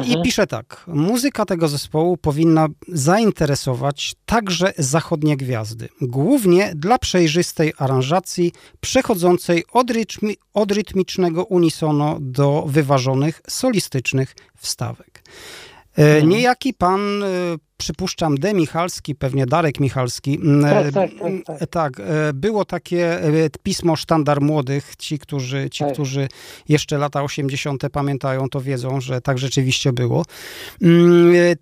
I pisze tak. Muzyka tego zespołu powinna zainteresować także zachodnie gwiazdy. Głównie dla przejrzystej aranżacji, przechodzącej od, rytmi, od rytmicznego unisono do wyważonych, solistycznych wstawek. E, mhm. Niejaki pan e, przypuszczam, D. Michalski, pewnie Darek Michalski. Tak, tak, tak, tak. tak było takie pismo Sztandar Młodych. Ci, którzy, ci, tak. którzy jeszcze lata 80. pamiętają, to wiedzą, że tak rzeczywiście było.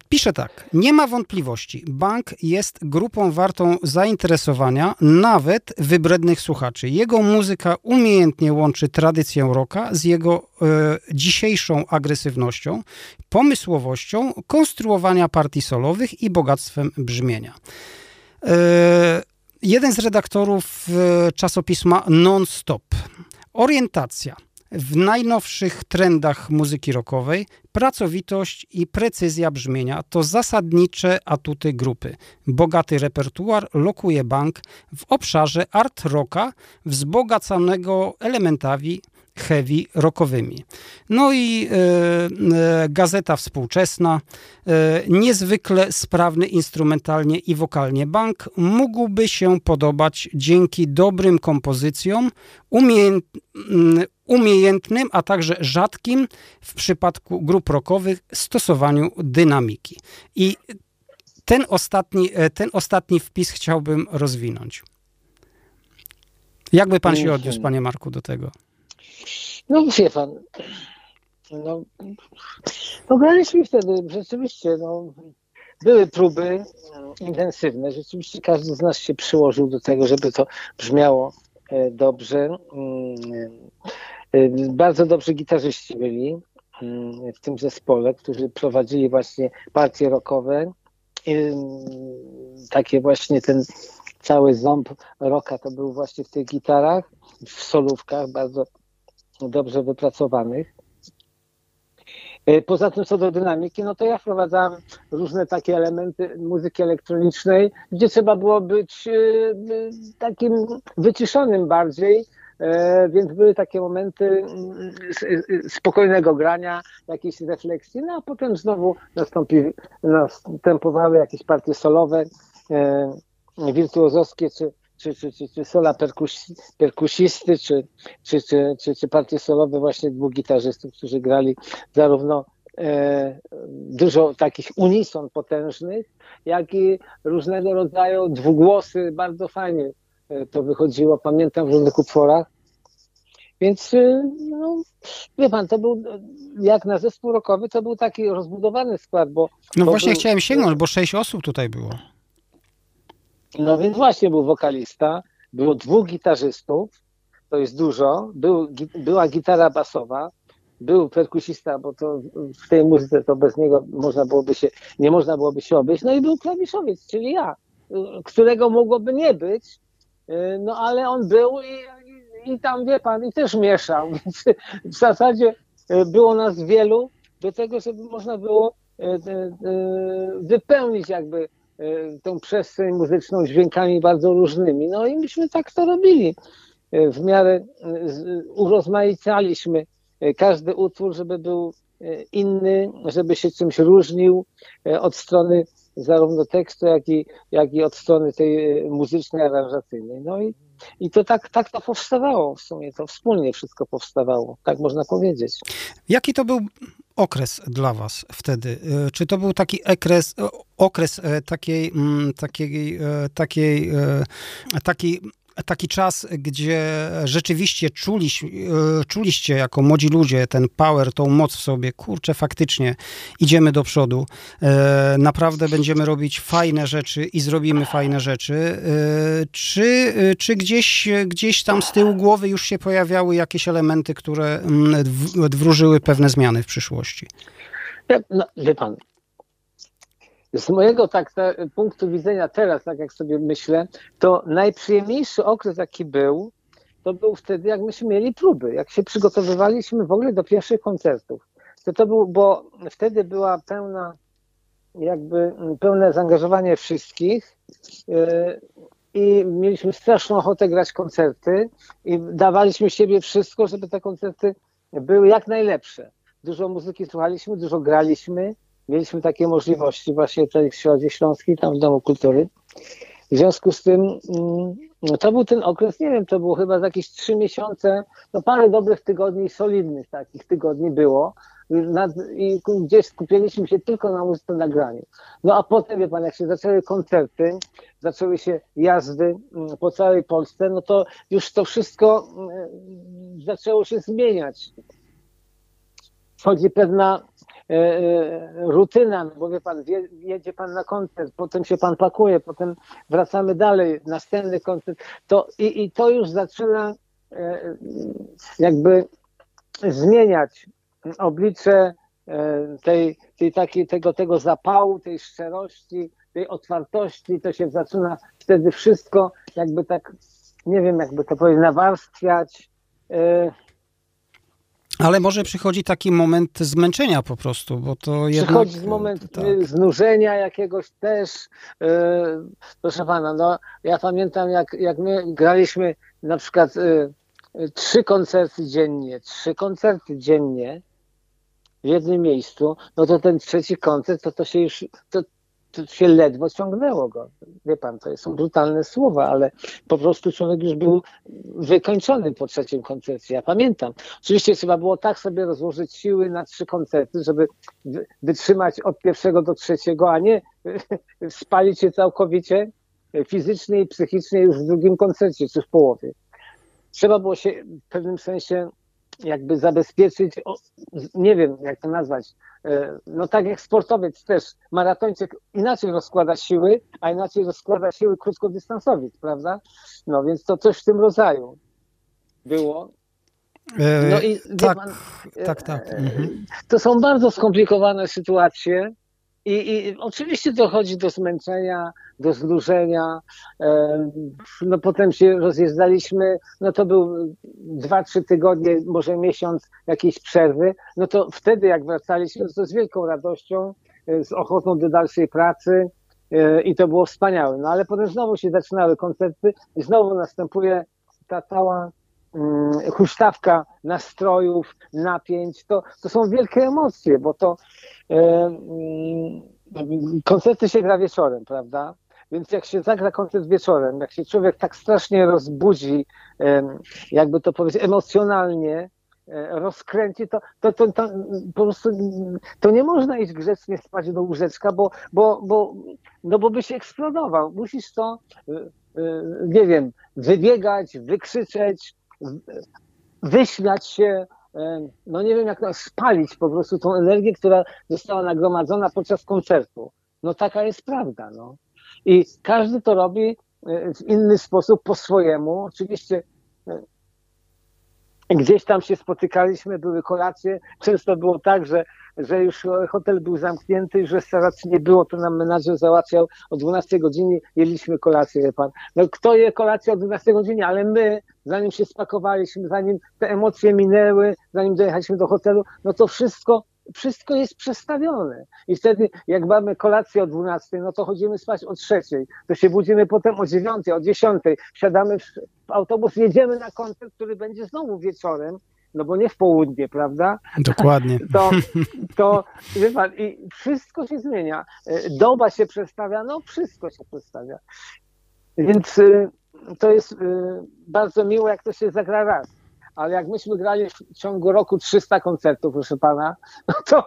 Pisze tak. Nie ma wątpliwości. Bank jest grupą wartą zainteresowania nawet wybrednych słuchaczy. Jego muzyka umiejętnie łączy tradycję rocka z jego e, dzisiejszą agresywnością, pomysłowością konstruowania partii solowych i bogactwem brzmienia. E, jeden z redaktorów e, czasopisma Non-Stop. Orientacja w najnowszych trendach muzyki rockowej, pracowitość i precyzja brzmienia to zasadnicze atuty grupy. Bogaty repertuar lokuje bank w obszarze art rocka wzbogacanego elementami heavy rockowymi. No i e, e, gazeta współczesna, e, niezwykle sprawny instrumentalnie i wokalnie bank mógłby się podobać dzięki dobrym kompozycjom, umiejęt, umiejętnym, a także rzadkim w przypadku grup rockowych stosowaniu dynamiki. I ten ostatni, ten ostatni wpis chciałbym rozwinąć. Jakby pan się odniósł, panie Marku, do tego? No wie pan, no, no wtedy rzeczywiście, no, były próby intensywne, rzeczywiście każdy z nas się przyłożył do tego, żeby to brzmiało e, dobrze. Mm, e, bardzo dobrzy gitarzyści byli mm, w tym zespole, którzy prowadzili właśnie partie rockowe. Takie właśnie ten cały ząb rocka to był właśnie w tych gitarach, w solówkach bardzo dobrze wypracowanych. E, poza tym co do dynamiki, no to ja wprowadzałem różne takie elementy muzyki elektronicznej, gdzie trzeba było być e, takim wyciszonym bardziej, e, więc były takie momenty mm, spokojnego grania, jakiejś refleksji, no a potem znowu nastąpi, następowały jakieś partie solowe, wirtuozowskie czy, czy, czy, czy, czy sola perkusi, perkusisty, czy, czy, czy, czy, czy partie solowe właśnie dwóch gitarzystów, którzy grali zarówno e, dużo takich unison potężnych, jak i różnego rodzaju dwugłosy, bardzo fajnie e, to wychodziło, pamiętam w różnych utworach. Więc, e, no, wie pan, to był, jak na zespół rockowy, to był taki rozbudowany skład, bo... No właśnie był, chciałem sięgnąć, bo sześć osób tutaj było. No więc właśnie był wokalista, było dwóch gitarzystów, to jest dużo, był, była gitara basowa, był perkusista, bo to w tej muzyce to bez niego można byłoby się, nie można byłoby się obejść, no i był klawiszowiec, czyli ja, którego mogłoby nie być, no ale on był i, i tam, wie pan, i też mieszał, więc w zasadzie było nas wielu do tego, żeby można było e, wypełnić jakby tą przestrzeń muzyczną dźwiękami bardzo różnymi. No i myśmy tak to robili. E, w miarę e, urozmaicaliśmy każdy utwór, żeby był inny, żeby się czymś różnił od strony zarówno tekstu, jak i, jak i od strony tej muzycznej, aranżacyjnej. No i, i to tak, tak to powstawało w sumie, to wspólnie wszystko powstawało, tak można powiedzieć. Jaki to był okres dla was wtedy? E, czy to był taki okres, e, okres takiej, mm, takiej, e, takiej, takiej taki czas, gdzie rzeczywiście czuliś, czuliście jako młodzi ludzie ten power, tą moc w sobie, kurczę, faktycznie idziemy do przodu, naprawdę będziemy robić fajne rzeczy i zrobimy fajne rzeczy, czy, czy gdzieś, gdzieś tam z tyłu głowy już się pojawiały jakieś elementy, które mm, wróżyły pewne zmiany w przyszłości? No, wie pan, z mojego tak punktu widzenia teraz, tak jak sobie myślę, to najprzyjemniejszy okres, jaki był, to był wtedy, jak myśmy mieli próby, jak się przygotowywaliśmy w ogóle do pierwszych koncertów. To to był, bo wtedy była pełna, jakby pełne zaangażowanie wszystkich yy, i mieliśmy straszną ochotę grać koncerty i dawaliśmy siebie wszystko, żeby te koncerty były jak najlepsze. Dużo muzyki słuchaliśmy, dużo graliśmy, mieliśmy takie możliwości właśnie tutaj w Środzie Śląskiej, tam w Domu Kultury. W związku z tym mm, to był ten okres, nie wiem, to było chyba za jakieś trzy miesiące, no parę dobrych tygodni, solidnych takich tygodni było nad, i gdzieś skupiliśmy się tylko na muzyce nagraniu. No a potem, wie pan, jak się zaczęły koncerty, zaczęły się jazdy mm, po całej Polsce, no to już to wszystko mm, zaczęło się zmieniać. Wchodzi pewna rutyna, no bo wie pan, jedzie pan na koncert, potem się pan pakuje, potem wracamy dalej, następny koncert, to i, i to już zaczyna e, jakby zmieniać oblicze tej, tej takiej, tego, tego zapału, tej szczerości, tej otwartości, to się zaczyna wtedy wszystko jakby tak, nie wiem jakby to powiedzieć, nawarstwiać, ale może przychodzi taki moment zmęczenia po prostu, bo to Przychodzi jednak... moment tak. znużenia jakiegoś też. Yy, proszę pana, no ja pamiętam jak, jak my graliśmy na przykład yy, trzy koncerty dziennie, trzy koncerty dziennie w jednym miejscu, no to ten trzeci koncert, to to się już, to się ledwo ciągnęło go. Wie pan, to są brutalne słowa, ale po prostu człowiek już był wykończony po trzecim koncercie. Ja pamiętam. Oczywiście trzeba było tak sobie rozłożyć siły na trzy koncerty, żeby wytrzymać od pierwszego do trzeciego, a nie spalić się całkowicie fizycznie i psychicznie już w drugim koncercie, czy w połowie. Trzeba było się w pewnym sensie jakby zabezpieczyć, nie wiem jak to nazwać, e, no tak jak sportowiec też, maratończyk inaczej rozkłada siły, a inaczej rozkłada siły krótkodystansowiec, prawda? No więc to coś w tym rodzaju było. E, no i tak, pan, tak, tak. E, mhm. To są bardzo skomplikowane sytuacje, i, I, oczywiście dochodzi do zmęczenia, do znużenia. No potem się rozjeżdżaliśmy, no to był dwa, trzy tygodnie, może miesiąc jakiejś przerwy. No to wtedy jak wracaliśmy, to z wielką radością, e, z ochotą do dalszej pracy e, i to było wspaniałe. No ale potem znowu się zaczynały koncerty i znowu następuje ta cała huśtawka nastrojów, napięć, to, to są wielkie emocje, bo to e, mm, koncerty się gra wieczorem, prawda? Więc jak się zagra koncert wieczorem, jak się człowiek tak strasznie rozbudzi, e, jakby to powiedzieć, emocjonalnie, e, rozkręci, to, to, to, to, po prostu to nie można iść grzecznie spać do łóżeczka, bo, bo, bo, no bo by się eksplodował. Musisz to, nie wiem, wybiegać, wykrzyczeć, wyśmiać się, no nie wiem jak to spalić po prostu tą energię, która została nagromadzona podczas koncertu. No taka jest prawda, no. I każdy to robi e, w inny sposób, po swojemu. Oczywiście e, gdzieś tam się spotykaliśmy, były kolacje. Często było tak, że że już hotel był zamknięty, już restauracji nie było, to nam menadżer załatwiał. O 12 godzinie, jedliśmy kolację, wie pan. No kto je kolację o 12 godzinie, ale my, zanim się spakowaliśmy, zanim te emocje minęły, zanim dojechaliśmy do hotelu, no to wszystko wszystko jest przestawione. I wtedy, jak mamy kolację o 12, no to chodzimy spać o 3, to się budzimy potem o 9, o 10, siadamy w autobus, jedziemy na koncert, który będzie znowu wieczorem, no bo nie w południe, prawda? Dokładnie. To, to wie pan, i wszystko się zmienia. E, doba się przestawia, no wszystko się przestawia. Więc y, to jest y, bardzo miło, jak to się zagra raz. Ale jak myśmy grali w ciągu roku 300 koncertów, proszę pana, no to,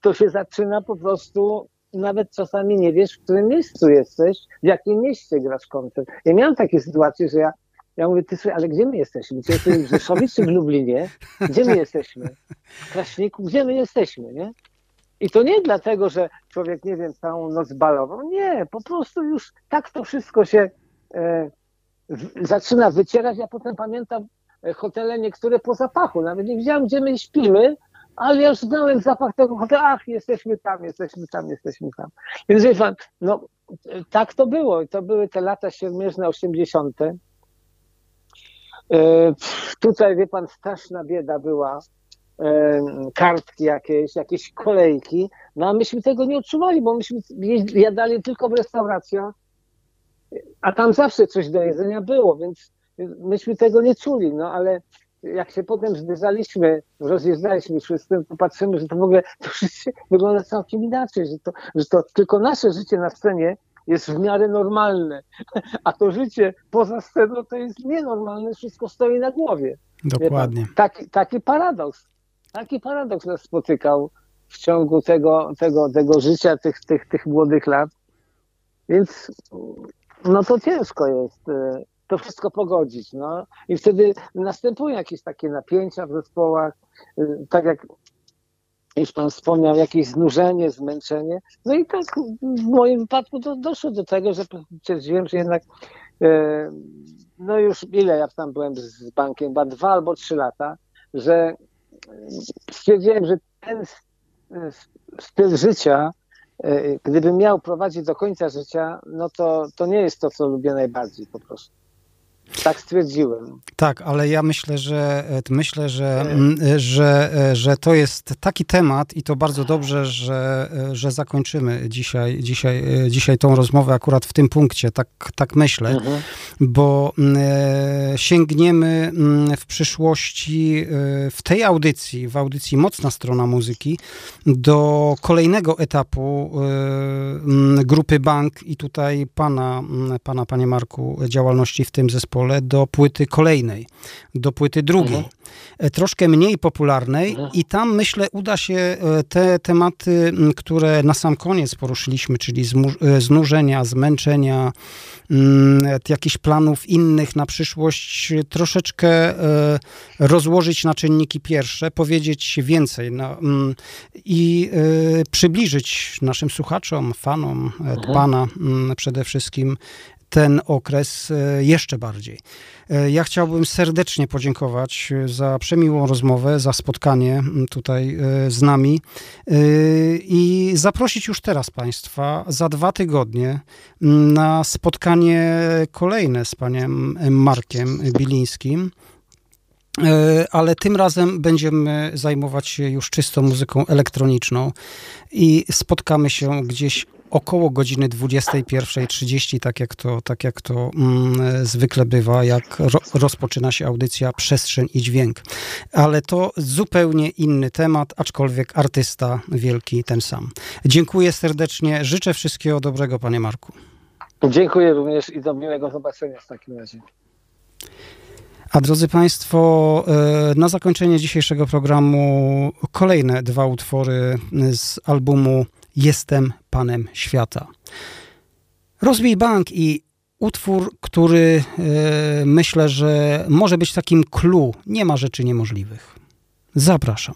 to się zaczyna po prostu nawet czasami nie wiesz, w którym miejscu jesteś, w jakim mieście grasz koncert. Ja miałem takie sytuacje, że ja ja mówię, ty ale gdzie my jesteśmy? Czy jesteśmy w Rzeszowie czy w Lublinie? Gdzie my jesteśmy? W Kraśniku? Gdzie my jesteśmy, nie? I to nie dlatego, że człowiek, nie wiem, całą noc balował. Nie, po prostu już tak to wszystko się e, w, zaczyna wycierać. Ja potem pamiętam e, hotele niektóre po zapachu. Nawet nie wiedziałem, gdzie my śpimy, ale ja już znałem zapach tego hotelu. Ach, jesteśmy tam, jesteśmy tam, jesteśmy tam. Więc wie pan, no tak to było. I to były te lata siermierzne, 80. Tutaj, wie pan, straszna bieda była kartki jakieś, jakieś kolejki, no a myśmy tego nie odczuwali, bo myśmy jadali tylko w restauracjach, a tam zawsze coś do jedzenia było, więc myśmy tego nie czuli, no ale jak się potem zderzaliśmy, rozjeżdżaliśmy tym, to patrzymy, że to w ogóle to wygląda całkiem inaczej, że to, że to tylko nasze życie na scenie jest w miarę normalne, a to życie poza sceną to jest nienormalne, wszystko stoi na głowie. Dokładnie. Taki, taki paradoks. Taki paradoks nas spotykał w ciągu tego, tego, tego życia, tych, tych, tych młodych lat. Więc no to ciężko jest e, to wszystko pogodzić. No. I wtedy następują jakieś takie napięcia w zespołach, e, tak jak już Pan wspomniał, jakieś znużenie, zmęczenie. No i tak w moim wypadku to doszło do tego, że stwierdziłem, że jednak e, no już ile ja tam byłem z bankiem, chyba dwa albo trzy lata, że stwierdziłem, że ten styl życia, e, gdybym miał prowadzić do końca życia, no to, to nie jest to, co lubię najbardziej po prostu. Tak stwierdziłem. Tak, ale ja myślę, że e, myślę, że, e, że, e, że to jest taki temat i to bardzo dobrze, że, że zakończymy dzisiaj, dzisiaj, dzisiaj tą rozmowę akurat w tym punkcie. Tak, tak myślę, mhm. bo sięgniemy w przyszłości w tej audycji, w audycji Mocna Strona Muzyki, do kolejnego etapu grupy Bank i tutaj pana, pana panie Marku, działalności w tym zespole zespole do płyty kolejnej, do płyty drugiej, mhm. E, troszkę mniej popularnej mhm. i tam myślę uda się e, te tematy, które na sam koniec poruszyliśmy, czyli e, znużenia, zmęczenia, jakichś planów innych na przyszłość, troszeczkę rozłożyć na czynniki pierwsze, powiedzieć więcej no, i przybliżyć naszym słuchaczom, fanom mhm. Pana przede wszystkim ten okres e, jeszcze bardziej. E, ja chciałbym serdecznie podziękować e, za przemiłą rozmowę, za spotkanie tutaj z nami i zaprosić już teraz Państwa za dwa tygodnie na spotkanie kolejne z panem Markiem Bilińskim ale tym razem będziemy zajmować się już czystą muzyką elektroniczną i spotkamy się gdzieś około godziny 21.30, tak jak to, tak jak to mm, zwykle bywa, jak ro, rozpoczyna się audycja Przestrzeń i Dźwięk. Ale to zupełnie inny temat, aczkolwiek artysta wielki ten sam. Dziękuję serdecznie, życzę wszystkiego dobrego, panie Marku. Dziękuję również i do miłego zobaczenia w takim razie. A drodzy Państwo, e, na zakończenie dzisiejszego programu kolejne dwa utwory z albumu Jestem Panem Świata. Rozbij bank i utwór, który e, myślę, że może być takim clue. Nie ma rzeczy niemożliwych. Zapraszam.